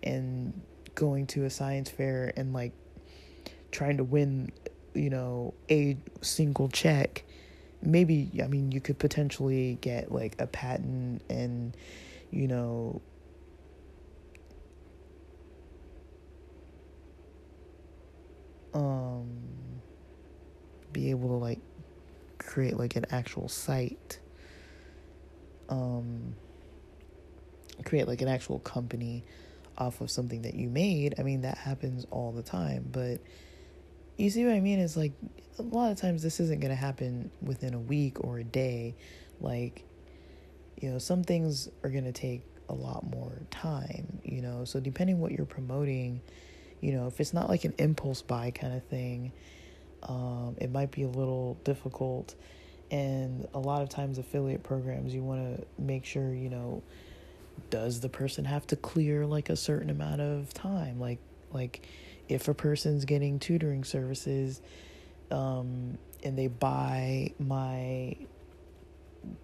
and going to a science fair and like trying to win, you know, a single check. Maybe, I mean, you could potentially get like a patent and you know, um, be able to like create like an actual site, um, create like an actual company off of something that you made. I mean, that happens all the time, but you see what I mean? It's like a lot of times this isn't going to happen within a week or a day. Like, you know, some things are going to take a lot more time, you know. So depending what you're promoting, you know, if it's not like an impulse buy kind of thing, um, it might be a little difficult. And a lot of times, affiliate programs, you want to make sure, you know, does the person have to clear like a certain amount of time? Like, like if a person's getting tutoring services, um, and they buy my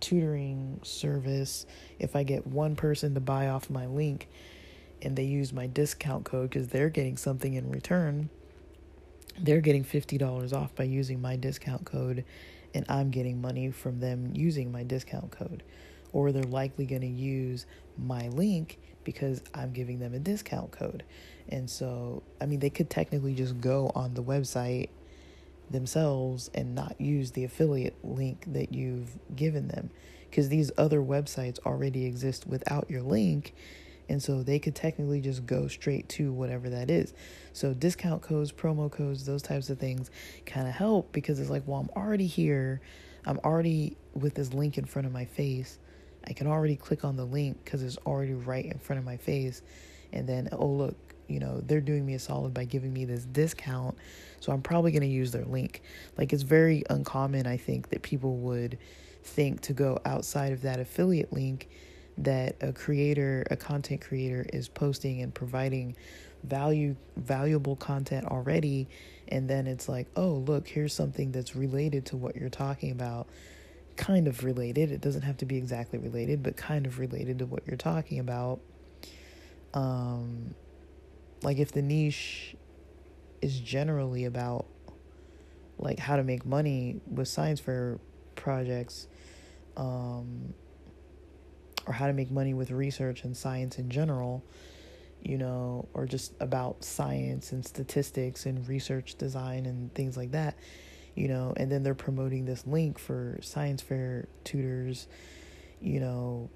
tutoring service, if I get one person to buy off my link and they use my discount code because they're getting something in return, they're getting $50 off by using my discount code, and I'm getting money from them using my discount code. Or they're likely going to use my link because I'm giving them a discount code. And so, I mean, they could technically just go on the website themselves and not use the affiliate link that you've given them because these other websites already exist without your link and so they could technically just go straight to whatever that is. So discount codes promo codes those types of things kind of help because it's like well i'm already here. I'm already with this link in front of my face. I can already click on the link because it's already right in front of my face. And then oh look you know they're doing me a solid by giving me this discount. So I'm probably going to use their link. Like it's very uncommon, I think, that people would think to go outside of that affiliate link that a creator, a content creator is posting and providing value valuable content already and then it's like, "Oh, look, here's something that's related to what you're talking about." Kind of related. It doesn't have to be exactly related, but kind of related to what you're talking about. Um like if the niche is generally about like how to make money with science fair projects um or how to make money with research and science in general you know or just about science and statistics and research design and things like that you know and then they're promoting this link for science fair tutors you know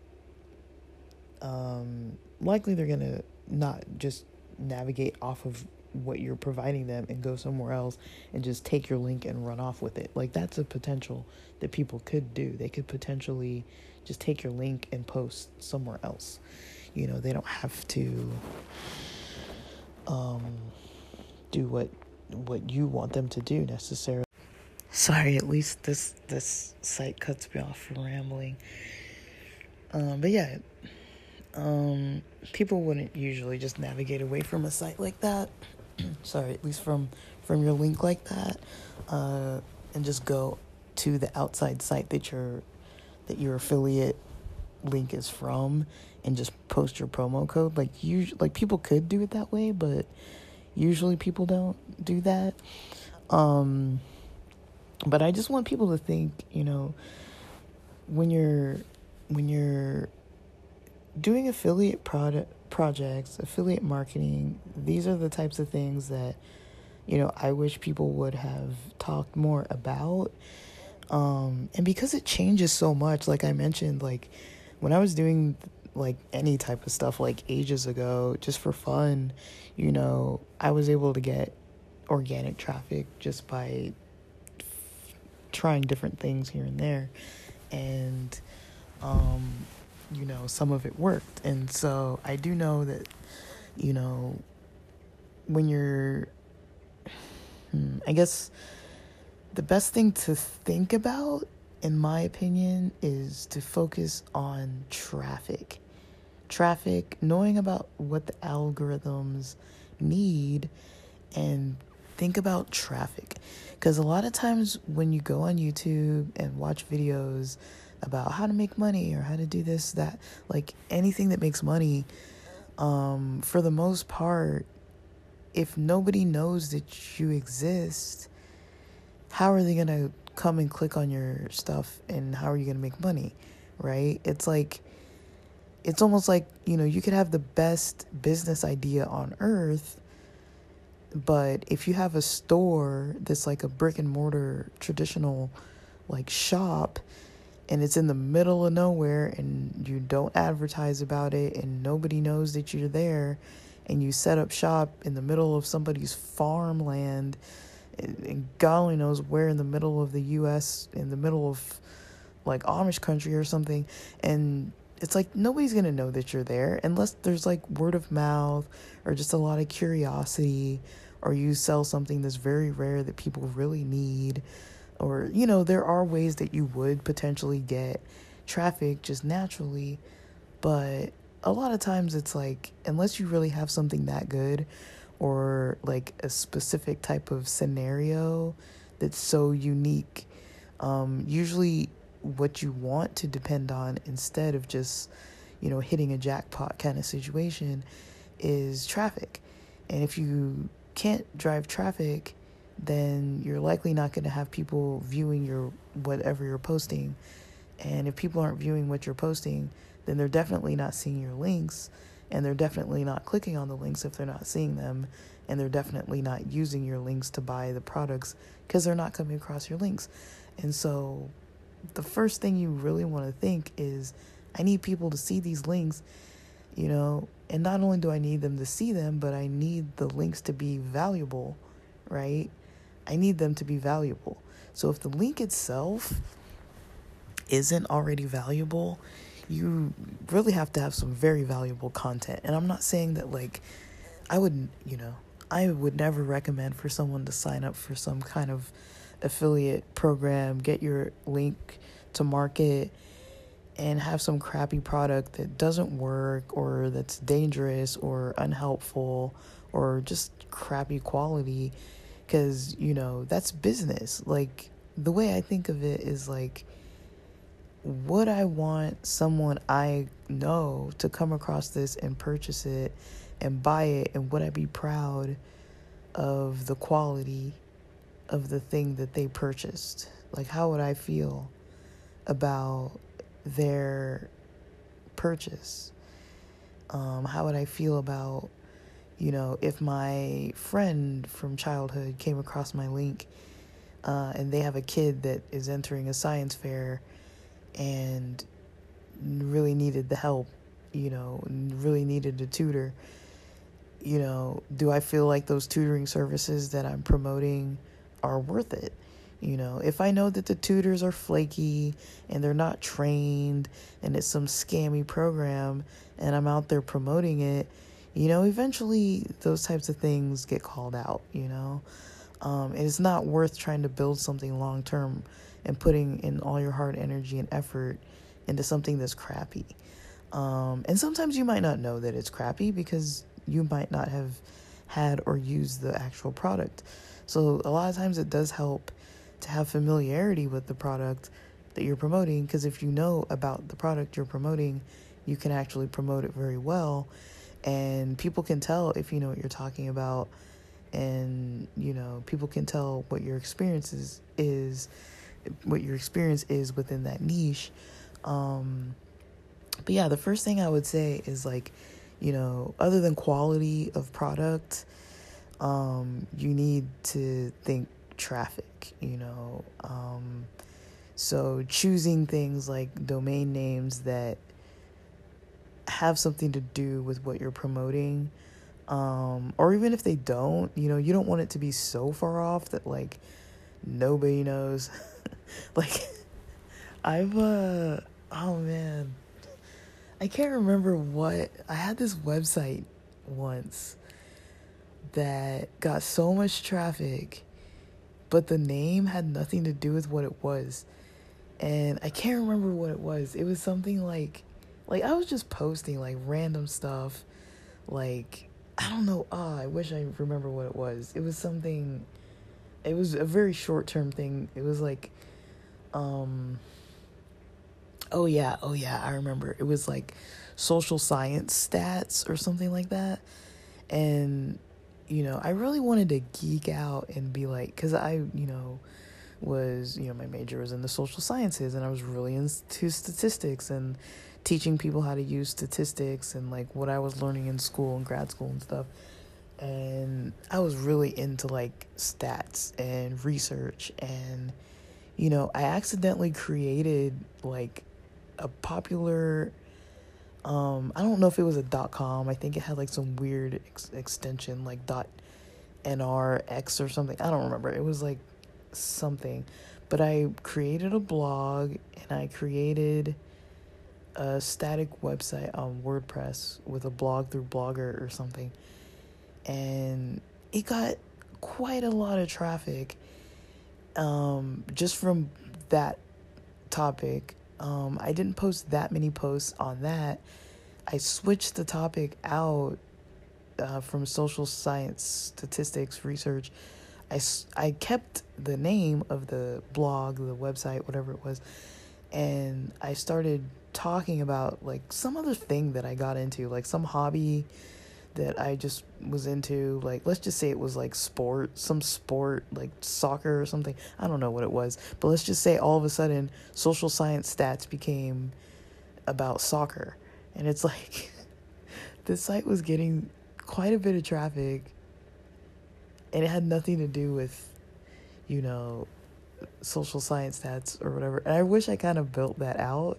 um likely they're going to not just navigate off of what you're providing them and go somewhere else and just take your link and run off with it. Like that's a potential that people could do. They could potentially just take your link and post somewhere else. You know, they don't have to um do what what you want them to do necessarily. Sorry, at least this this site cuts me off from rambling. Um but yeah, um, people wouldn't usually just navigate away from a site like that. Sorry, at least from from your link like that, uh, and just go to the outside site that your that your affiliate link is from, and just post your promo code. Like you, like people could do it that way, but usually people don't do that. Um, but I just want people to think, you know, when you're when you're doing affiliate product projects, affiliate marketing, these are the types of things that you know I wish people would have talked more about. Um, and because it changes so much, like I mentioned, like when I was doing like any type of stuff like ages ago, just for fun, you know, I was able to get organic traffic just by trying different things here and there. And um you know, some of it worked. And so I do know that, you know, when you're, hmm, I guess the best thing to think about, in my opinion, is to focus on traffic. Traffic, knowing about what the algorithms need, and think about traffic. Because a lot of times when you go on YouTube and watch videos, about how to make money or how to do this, that, like anything that makes money, um, for the most part, if nobody knows that you exist, how are they going to come and click on your stuff and how are you going to make money? Right? It's like, it's almost like, you know, you could have the best business idea on earth, but if you have a store that's like a brick and mortar traditional like shop and it's in the middle of nowhere and you don't advertise about it and nobody knows that you're there and you set up shop in the middle of somebody's farmland and God only knows where in the middle of the US in the middle of like Amish country or something and it's like nobody's to know that you're there unless there's like word of mouth or just a lot of curiosity or you sell something that's very rare that people really need or you know there are ways that you would potentially get traffic just naturally but a lot of times it's like unless you really have something that good or like a specific type of scenario that's so unique um, usually what you want to depend on instead of just you know hitting a jackpot kind of situation is traffic and if you can't drive traffic then you're likely not going to have people viewing your whatever you're posting. And if people aren't viewing what you're posting, then they're definitely not seeing your links and they're definitely not clicking on the links if they're not seeing them and they're definitely not using your links to buy the products because they're not coming across your links. And so the first thing you really want to think is I need people to see these links, you know, and not only do I need them to see them, but I need the links to be valuable, right? I need them to be valuable. So if the link itself isn't already valuable, you really have to have some very valuable content. And I'm not saying that, like, I wouldn't, you know, I would never recommend for someone to sign up for some kind of affiliate program, get your link to market, and have some crappy product that doesn't work or that's dangerous or unhelpful or just crappy quality because you know that's business like the way i think of it is like would I want someone I know to come across this and purchase it and buy it? And would I be proud of the quality of the thing that they purchased? Like, how would I feel about their purchase? Um, how would I feel about, you know, if my friend from childhood came across my link uh, and they have a kid that is entering a science fair and really needed the help, you know, really needed a tutor, you know, do I feel like those tutoring services that I'm promoting are worth it? You know, if I know that the tutors are flaky and they're not trained and it's some scammy program and I'm out there promoting it, you know, eventually those types of things get called out, you know. Um, it's not worth trying to build something long term and putting in all your hard energy and effort into something that's crappy. Um, and sometimes you might not know that it's crappy because you might not have had or used the actual product. So a lot of times it does help to have familiarity with the product that you're promoting because if you know about the product you're promoting, you can actually promote it very well and people can tell if you know what you're talking about and you know people can tell what your experience is, is what your experience is within that niche um but yeah the first thing i would say is like you know other than quality of product um you need to think traffic, you know. Um, so choosing things like domain names that have something to do with what you're promoting, um, or even if they don't, you know, you don't want it to be so far off that like nobody knows. like, I've uh, oh man, I can't remember what I had this website once that got so much traffic but the name had nothing to do with what it was. And I can't remember what it was. It was something like like I was just posting like random stuff like I don't know. Ah, oh, I wish I remember what it was. It was something it was a very short-term thing. It was like um Oh yeah, oh yeah, I remember. It was like social science stats or something like that. And you know, I really wanted to geek out and be like, because I, you know, was, you know, my major was in the social sciences and I was really into statistics and teaching people how to use statistics and like what I was learning in school and grad school and stuff. And I was really into like stats and research and, you know, I accidentally created like a popular um, I don't know if it was a dot com. I think it had like some weird ex- extension like dot nrx or something. I don't remember. It was like something. But I created a blog and I created a static website on WordPress with a blog through Blogger or something. And it got quite a lot of traffic um, just from that topic um, I didn't post that many posts on that. I switched the topic out uh, from social science, statistics, research. I, I kept the name of the blog, the website, whatever it was, and I started talking about like some other thing that I got into, like some hobby that I just was into. Like, let's just say it was like sport, some sport, like soccer or something. I don't know what it was. But let's just say all of a sudden, social science stats became about soccer. And it's like, this site was getting quite a bit of traffic. And it had nothing to do with, you know, social science stats or whatever. And I wish I kind of built that out.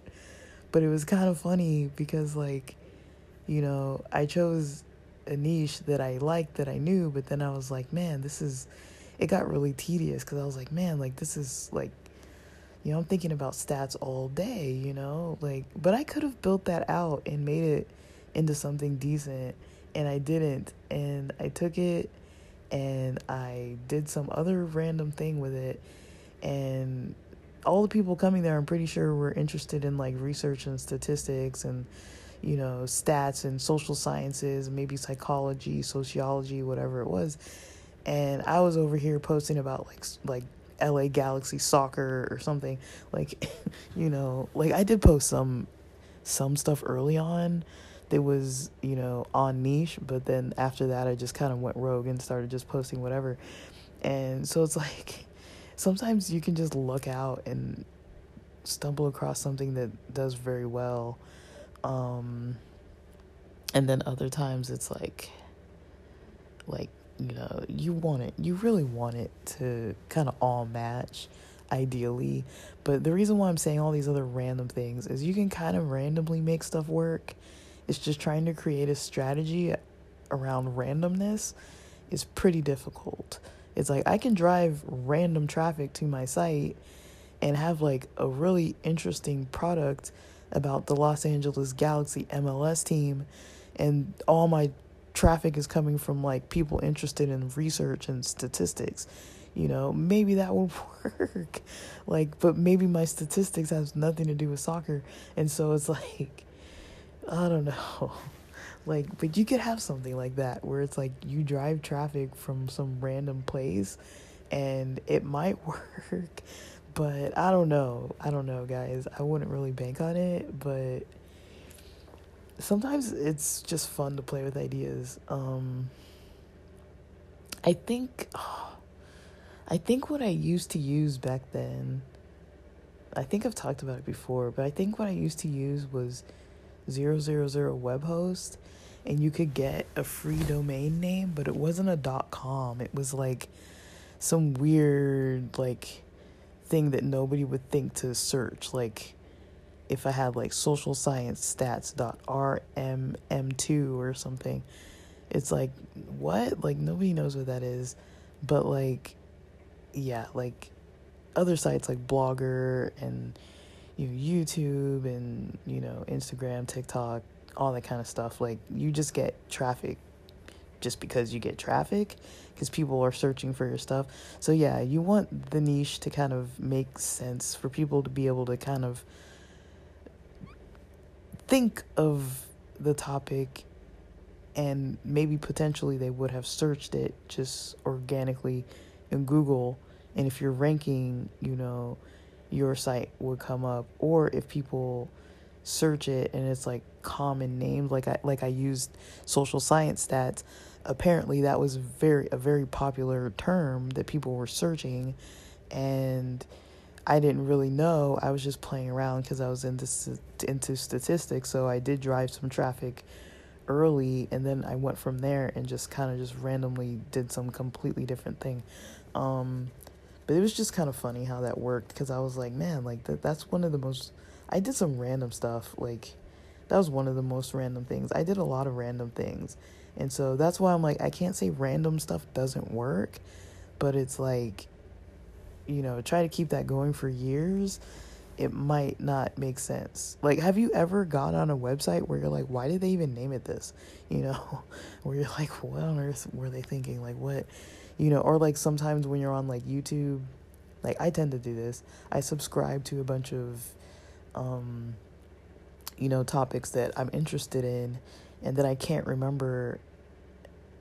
But it was kind of funny because, like, you know, I chose a niche that I liked that I knew, but then I was like, man, this is it got really tedious because I was like, man, like this is like you know, I'm thinking about stats all day, you know? Like but I could have built that out and made it into something decent and I didn't. And I took it and I did some other random thing with it and all the people coming there I'm pretty sure were interested in like research and statistics and you know, stats and social sciences, maybe psychology, sociology, whatever it was. And I was over here posting about like like LA Galaxy soccer or something. Like, you know, like I did post some some stuff early on that was, you know, on niche, but then after that I just kind of went rogue and started just posting whatever. And so it's like sometimes you can just look out and stumble across something that does very well. Um and then other times it's like like you know you want it you really want it to kind of all match ideally. But the reason why i'm saying all these other random things is you can kind of randomly make stuff work. It's just trying to create a strategy around randomness is pretty difficult. It's like i can drive random traffic to my site and have like a really interesting product about the los angeles galaxy mls team and all my traffic is coming from like people interested in research and statistics you know maybe that will work. Like but maybe my statistics has nothing to do with soccer and so it's like i don't know. Like but you could have something like that where it's like you drive traffic from some random place and it might work but i don't know i don't know guys i wouldn't really bank on it but sometimes it's just fun to play with ideas. Um, I think, oh, I think what I used to use back then. I think I've talked about it before, but I think what I used to use was zero zero zero web host, and you could get a free domain name, but it wasn't a com. It was like some weird like thing that nobody would think to search, like if I had like social science stats dot rmm2 or something. It's like what? Like nobody knows what that is. But like yeah, like other sites like Blogger and you know, YouTube and you know Instagram, TikTok, all that kind of stuff. Like you just get traffic just because you get traffic because people are searching for your stuff. So yeah, you want the niche to kind of make sense for people to be able to kind of think of the topic and maybe potentially they would have searched it just organically in Google and if you're ranking, you know, your site would come up or if people search it and it's like common names like I like I used social science stats apparently that was very a very popular term that people were searching and I didn't really know. I was just playing around because I was into into statistics. So I did drive some traffic early, and then I went from there and just kind of just randomly did some completely different thing. Um, but it was just kind of funny how that worked because I was like, man, like that that's one of the most. I did some random stuff. Like that was one of the most random things. I did a lot of random things, and so that's why I'm like, I can't say random stuff doesn't work, but it's like you know, try to keep that going for years, it might not make sense. Like, have you ever got on a website where you're like, why did they even name it this? You know, where you're like, what on earth were they thinking? Like, what, you know, or like sometimes when you're on like YouTube, like I tend to do this, I subscribe to a bunch of, um, you know, topics that I'm interested in, and then I can't remember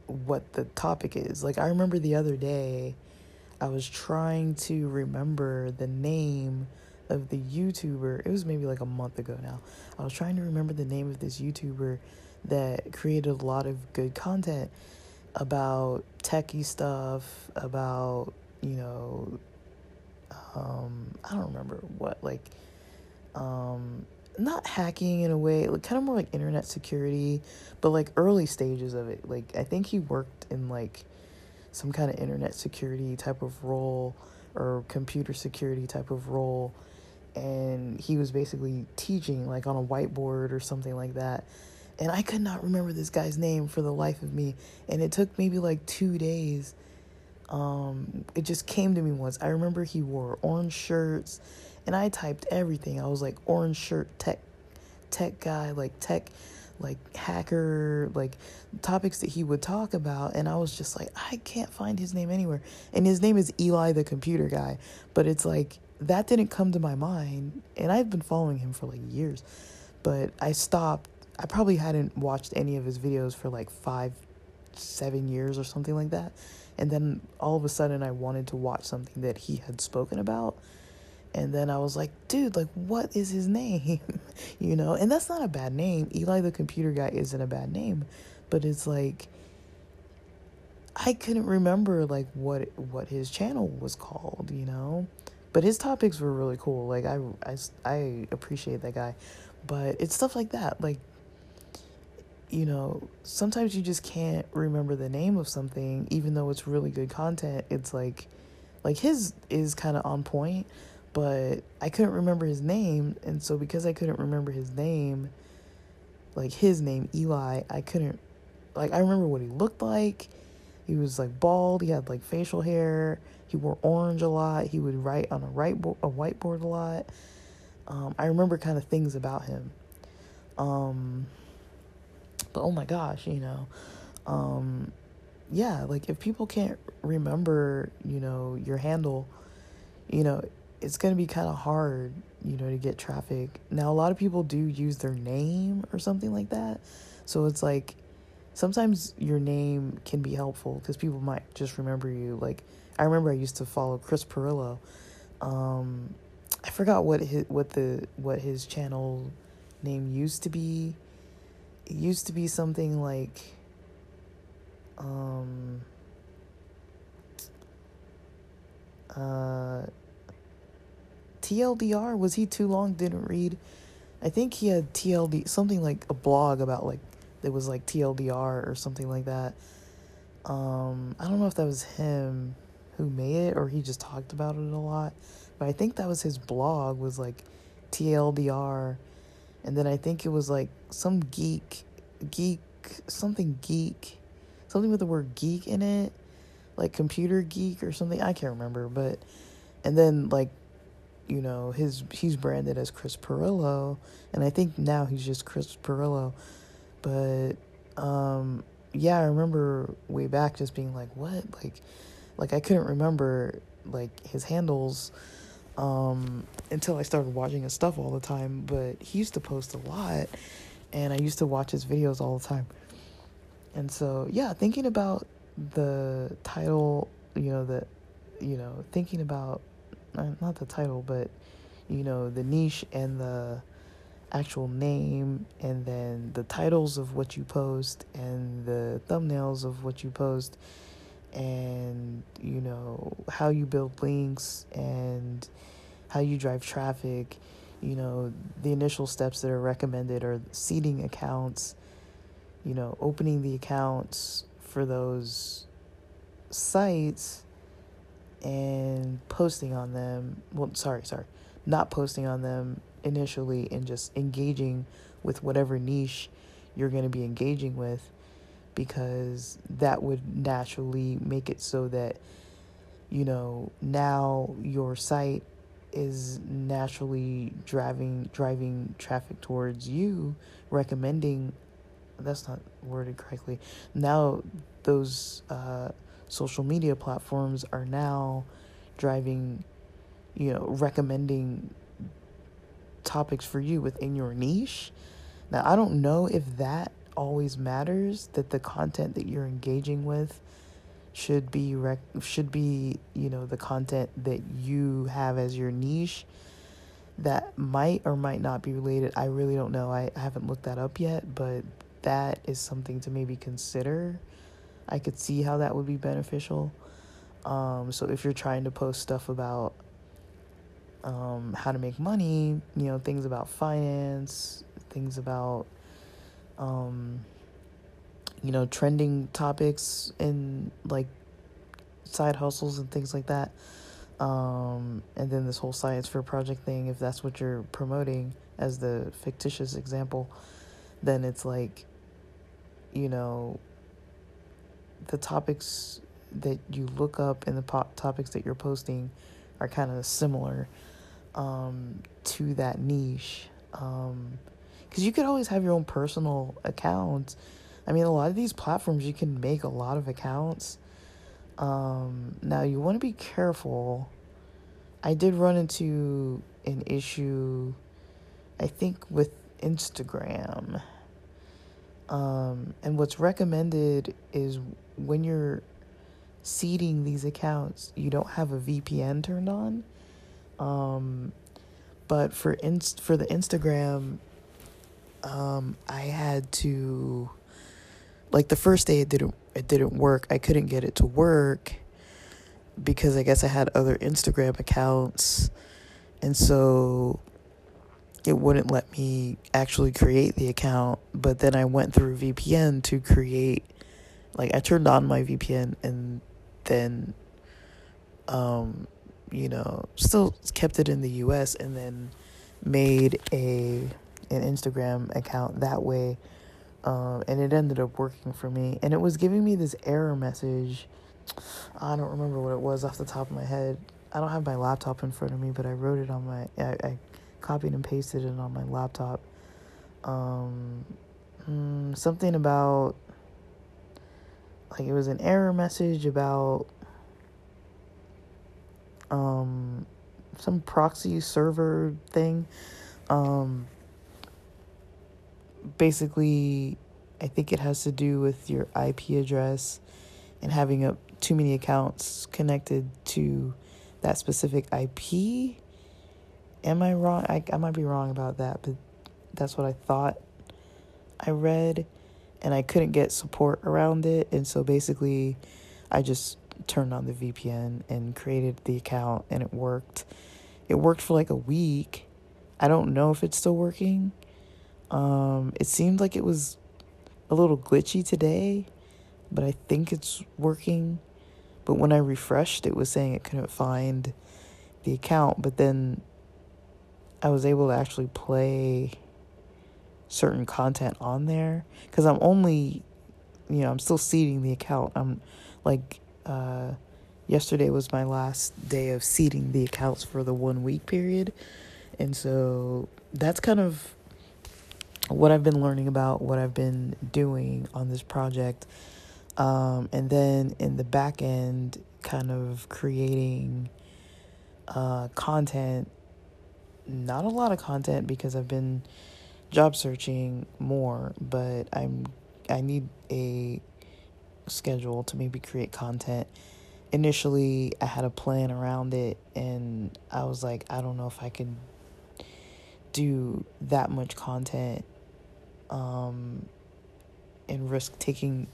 what the topic is. Like, I remember the other day, I was trying to remember the name of the YouTuber. It was maybe like a month ago now. I was trying to remember the name of this YouTuber that created a lot of good content about techie stuff, about, you know, um, I don't remember what, like, um, not hacking in a way, like kind of more like internet security, but like early stages of it. Like, I think he worked in like some kind of internet security type of role or computer security type of role. And he was basically teaching like on a whiteboard or something like that. And i could not remember this guy's name for the life of me. And it took maybe like two days. Um it just came to me once. I remember he wore orange shirts and i typed everything. I was like orange shirt tech tech guy like tech like hacker like topics that he would talk about. And I was just like I can't find his name anywhere. And his name is Eli the computer guy. But it's like that didn't come to my mind. And I've been following him for like years. But I stopped. I probably hadn't watched any of his videos for like 5 seven years or something like that. And then all of a sudden, I wanted to watch something that he had spoken about. And then I was like, dude, like, what is his name? you know, and that's not a bad name. Eli the computer guy isn't a bad name, but it's like, I couldn't remember like what what his channel was called, you know. But his topics were really cool. Like I I I appreciate that guy. But it's stuff like that. Like you know, sometimes you just can't remember the name of something even though it's really good content. It's like like his is kind of on point, but I couldn't remember his name and so because I couldn't remember his name, like his name Eli, I couldn't like I remember what he looked like he was like bald. He had like facial hair. He wore orange a lot. He would write on a right bo- a whiteboard a lot. Um, I remember kind of things about him. Um, but oh my gosh, you know, um, yeah, like if people can't remember, you know, your handle, you know, it's gonna be kind of hard, you know, to get traffic. Now a lot of people do use their name or something like that, so it's like sometimes your name can be helpful because people might just remember you. Like I remember I used to follow Chris Pirillo. Um, I forgot what his what the what his channel name used to be. It used to be something like um uh TLDR was he too long didn't read I think he had TLD something like a blog about like it was like TLDR or something like that. Um, I don't know if that was him who made it or he just talked about it a lot, but I think that was his blog was like TLDR, and then I think it was like some geek, geek, something geek, something with the word geek in it, like computer geek or something. I can't remember, but and then like you know his he's branded as Chris Pirillo, and I think now he's just Chris Pirillo but um, yeah, I remember way back just being like, what? Like, like I couldn't remember like his handles um, until I started watching his stuff all the time. But he used to post a lot, and I used to watch his videos all the time. And so yeah, thinking about the title, you know, the, you know, thinking about not the title, but you know, the niche and the actual name and then the titles of what you post and the thumbnails of what you post and you know how you build links and how you drive traffic. You know the initial steps that are recommended are seeding accounts you know opening the accounts for those sites and posting on them well sorry sorry not posting on them initially and just engaging with whatever niche you're going to be engaging with because that would naturally make it so that you know now your site is naturally driving driving traffic towards you recommending that's not worded correctly now those uh, social media platforms are now driving you know recommending topics for you within your niche. Now, I don't know if that always matters that the content that you're engaging with should be rec- should be, you know, the content that you have as your niche that might or might not be related. I really don't know. I, I haven't looked that up yet, but that is something to maybe consider. I could see how that would be beneficial. Um, so if you're trying to post stuff about um, how to make money, you know, things about finance, things about, um, you know, trending topics and like side hustles and things like that. Um, and then this whole science for project thing, if that's what you're promoting as the fictitious example, then it's like, you know, the topics that you look up and the po- topics that you're posting are kind of similar um, to that niche. Because um, you could always have your own personal account. I mean, a lot of these platforms, you can make a lot of accounts. Um, now, you want to be careful. I did run into an issue, I think, with Instagram. Um, and what's recommended is when you're seeding these accounts, you don't have a VPN turned on. Um, but for inst- for the Instagram, um, I had to like the first day it didn't it didn't work. I couldn't get it to work because I guess I had other Instagram accounts, and so it wouldn't let me actually create the account. But then I went through VPN to create, like I turned on my VPN and then, um, you know, still kept it in the U.S. and then made a an Instagram account that way. Um, and it ended up working for me. And it was giving me this error message. I don't remember what it was off the top of my head. I don't have my laptop in front of me, but I wrote it on my. I, I copied and pasted it on my laptop. Um, mm, something about like it was an error message about um some proxy server thing. Um, basically, I think it has to do with your IP address and having up too many accounts connected to that specific IP. Am I wrong? I, I might be wrong about that, but that's what I thought I read, and I couldn't get support around it. And so basically, I just turned on the VPN and created the account, and it worked. It worked for like a week. I don't know if it's still working. Um, it seemed like it was a little glitchy today, but I think it's working. But when I refreshed, it was saying it couldn't find the account. But then I was able to actually play certain content on there because I'm only, you know, I'm still seeding the account. I'm like, uh, yesterday was my last day of seeding the accounts for the one week period. And so that's kind of what I've been learning about, what I've been doing on this project. Um, and then in the back end, kind of creating uh, content not a lot of content because I've been job searching more, but I'm I need a schedule to maybe create content. Initially, I had a plan around it and I was like, I don't know if I can do that much content um and risk taking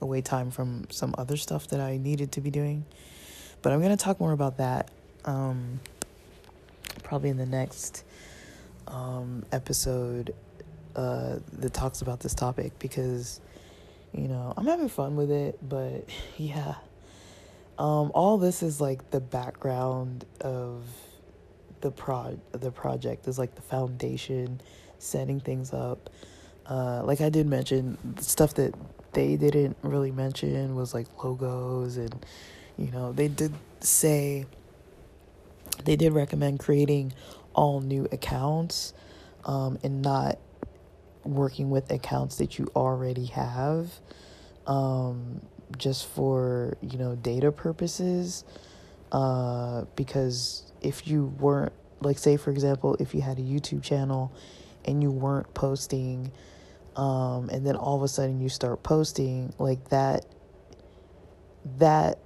away time from some other stuff that I needed to be doing. But I'm going to talk more about that. Um probably in the next um, episode uh, that talks about this topic because you know I'm having fun with it, but yeah, um, all this is like the background of the pro the project is like the foundation, setting things up. Uh, like I did mention, stuff that they didn't really mention was like logos and you know they did say they did recommend creating all new accounts um, and not working with accounts that you already have um, just for you know data purposes. Uh, because if you weren't like say for example if you had a youtube channel and you weren't posting um, and then all of a sudden you start posting like that that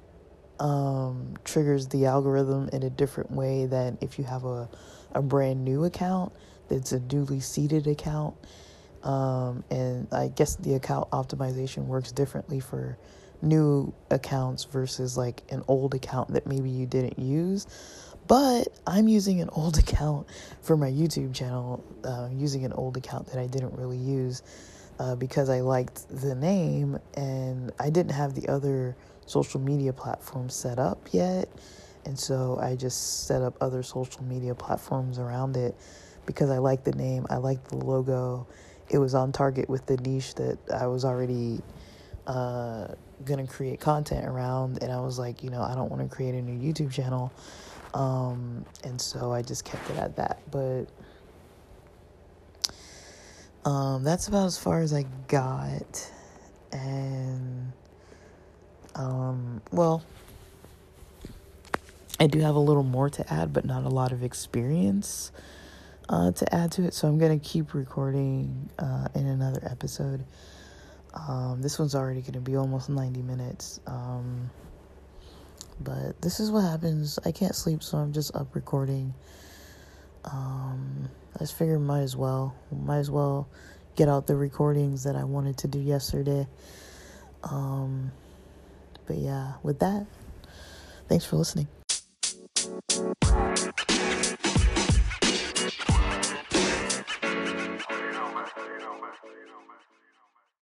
um, triggers the algorithm in a different way than if you have a, a brand new account that's a newly seeded account. Um, and I guess the account optimization works differently for new accounts versus like an old account that maybe you didn't use. But I'm using an old account for my YouTube channel, uh, using an old account that I didn't really use uh, because I liked the name and I didn't have the other social media platforms set up yet. And so I just set up other social media platforms around it because I like the name, I like the logo. It was on target with the niche that I was already uh, gonna create content around. And I was like, you know, I don't want to create a new YouTube channel. Um, and so I just kept it at that. But um, that's about as far as I got. And um, well, I do have a little more to add, but not a lot of experience uh, to add to it. So I'm going to keep recording uh, in another episode. Um, this one's already going to be almost 90 minutes. Um, but this is what happens. I can't sleep, so I'm just up recording. Um, I just figured might as well, might as well get out the recordings that I wanted to do yesterday. Um, but yeah, with that, thanks for listening. Bye.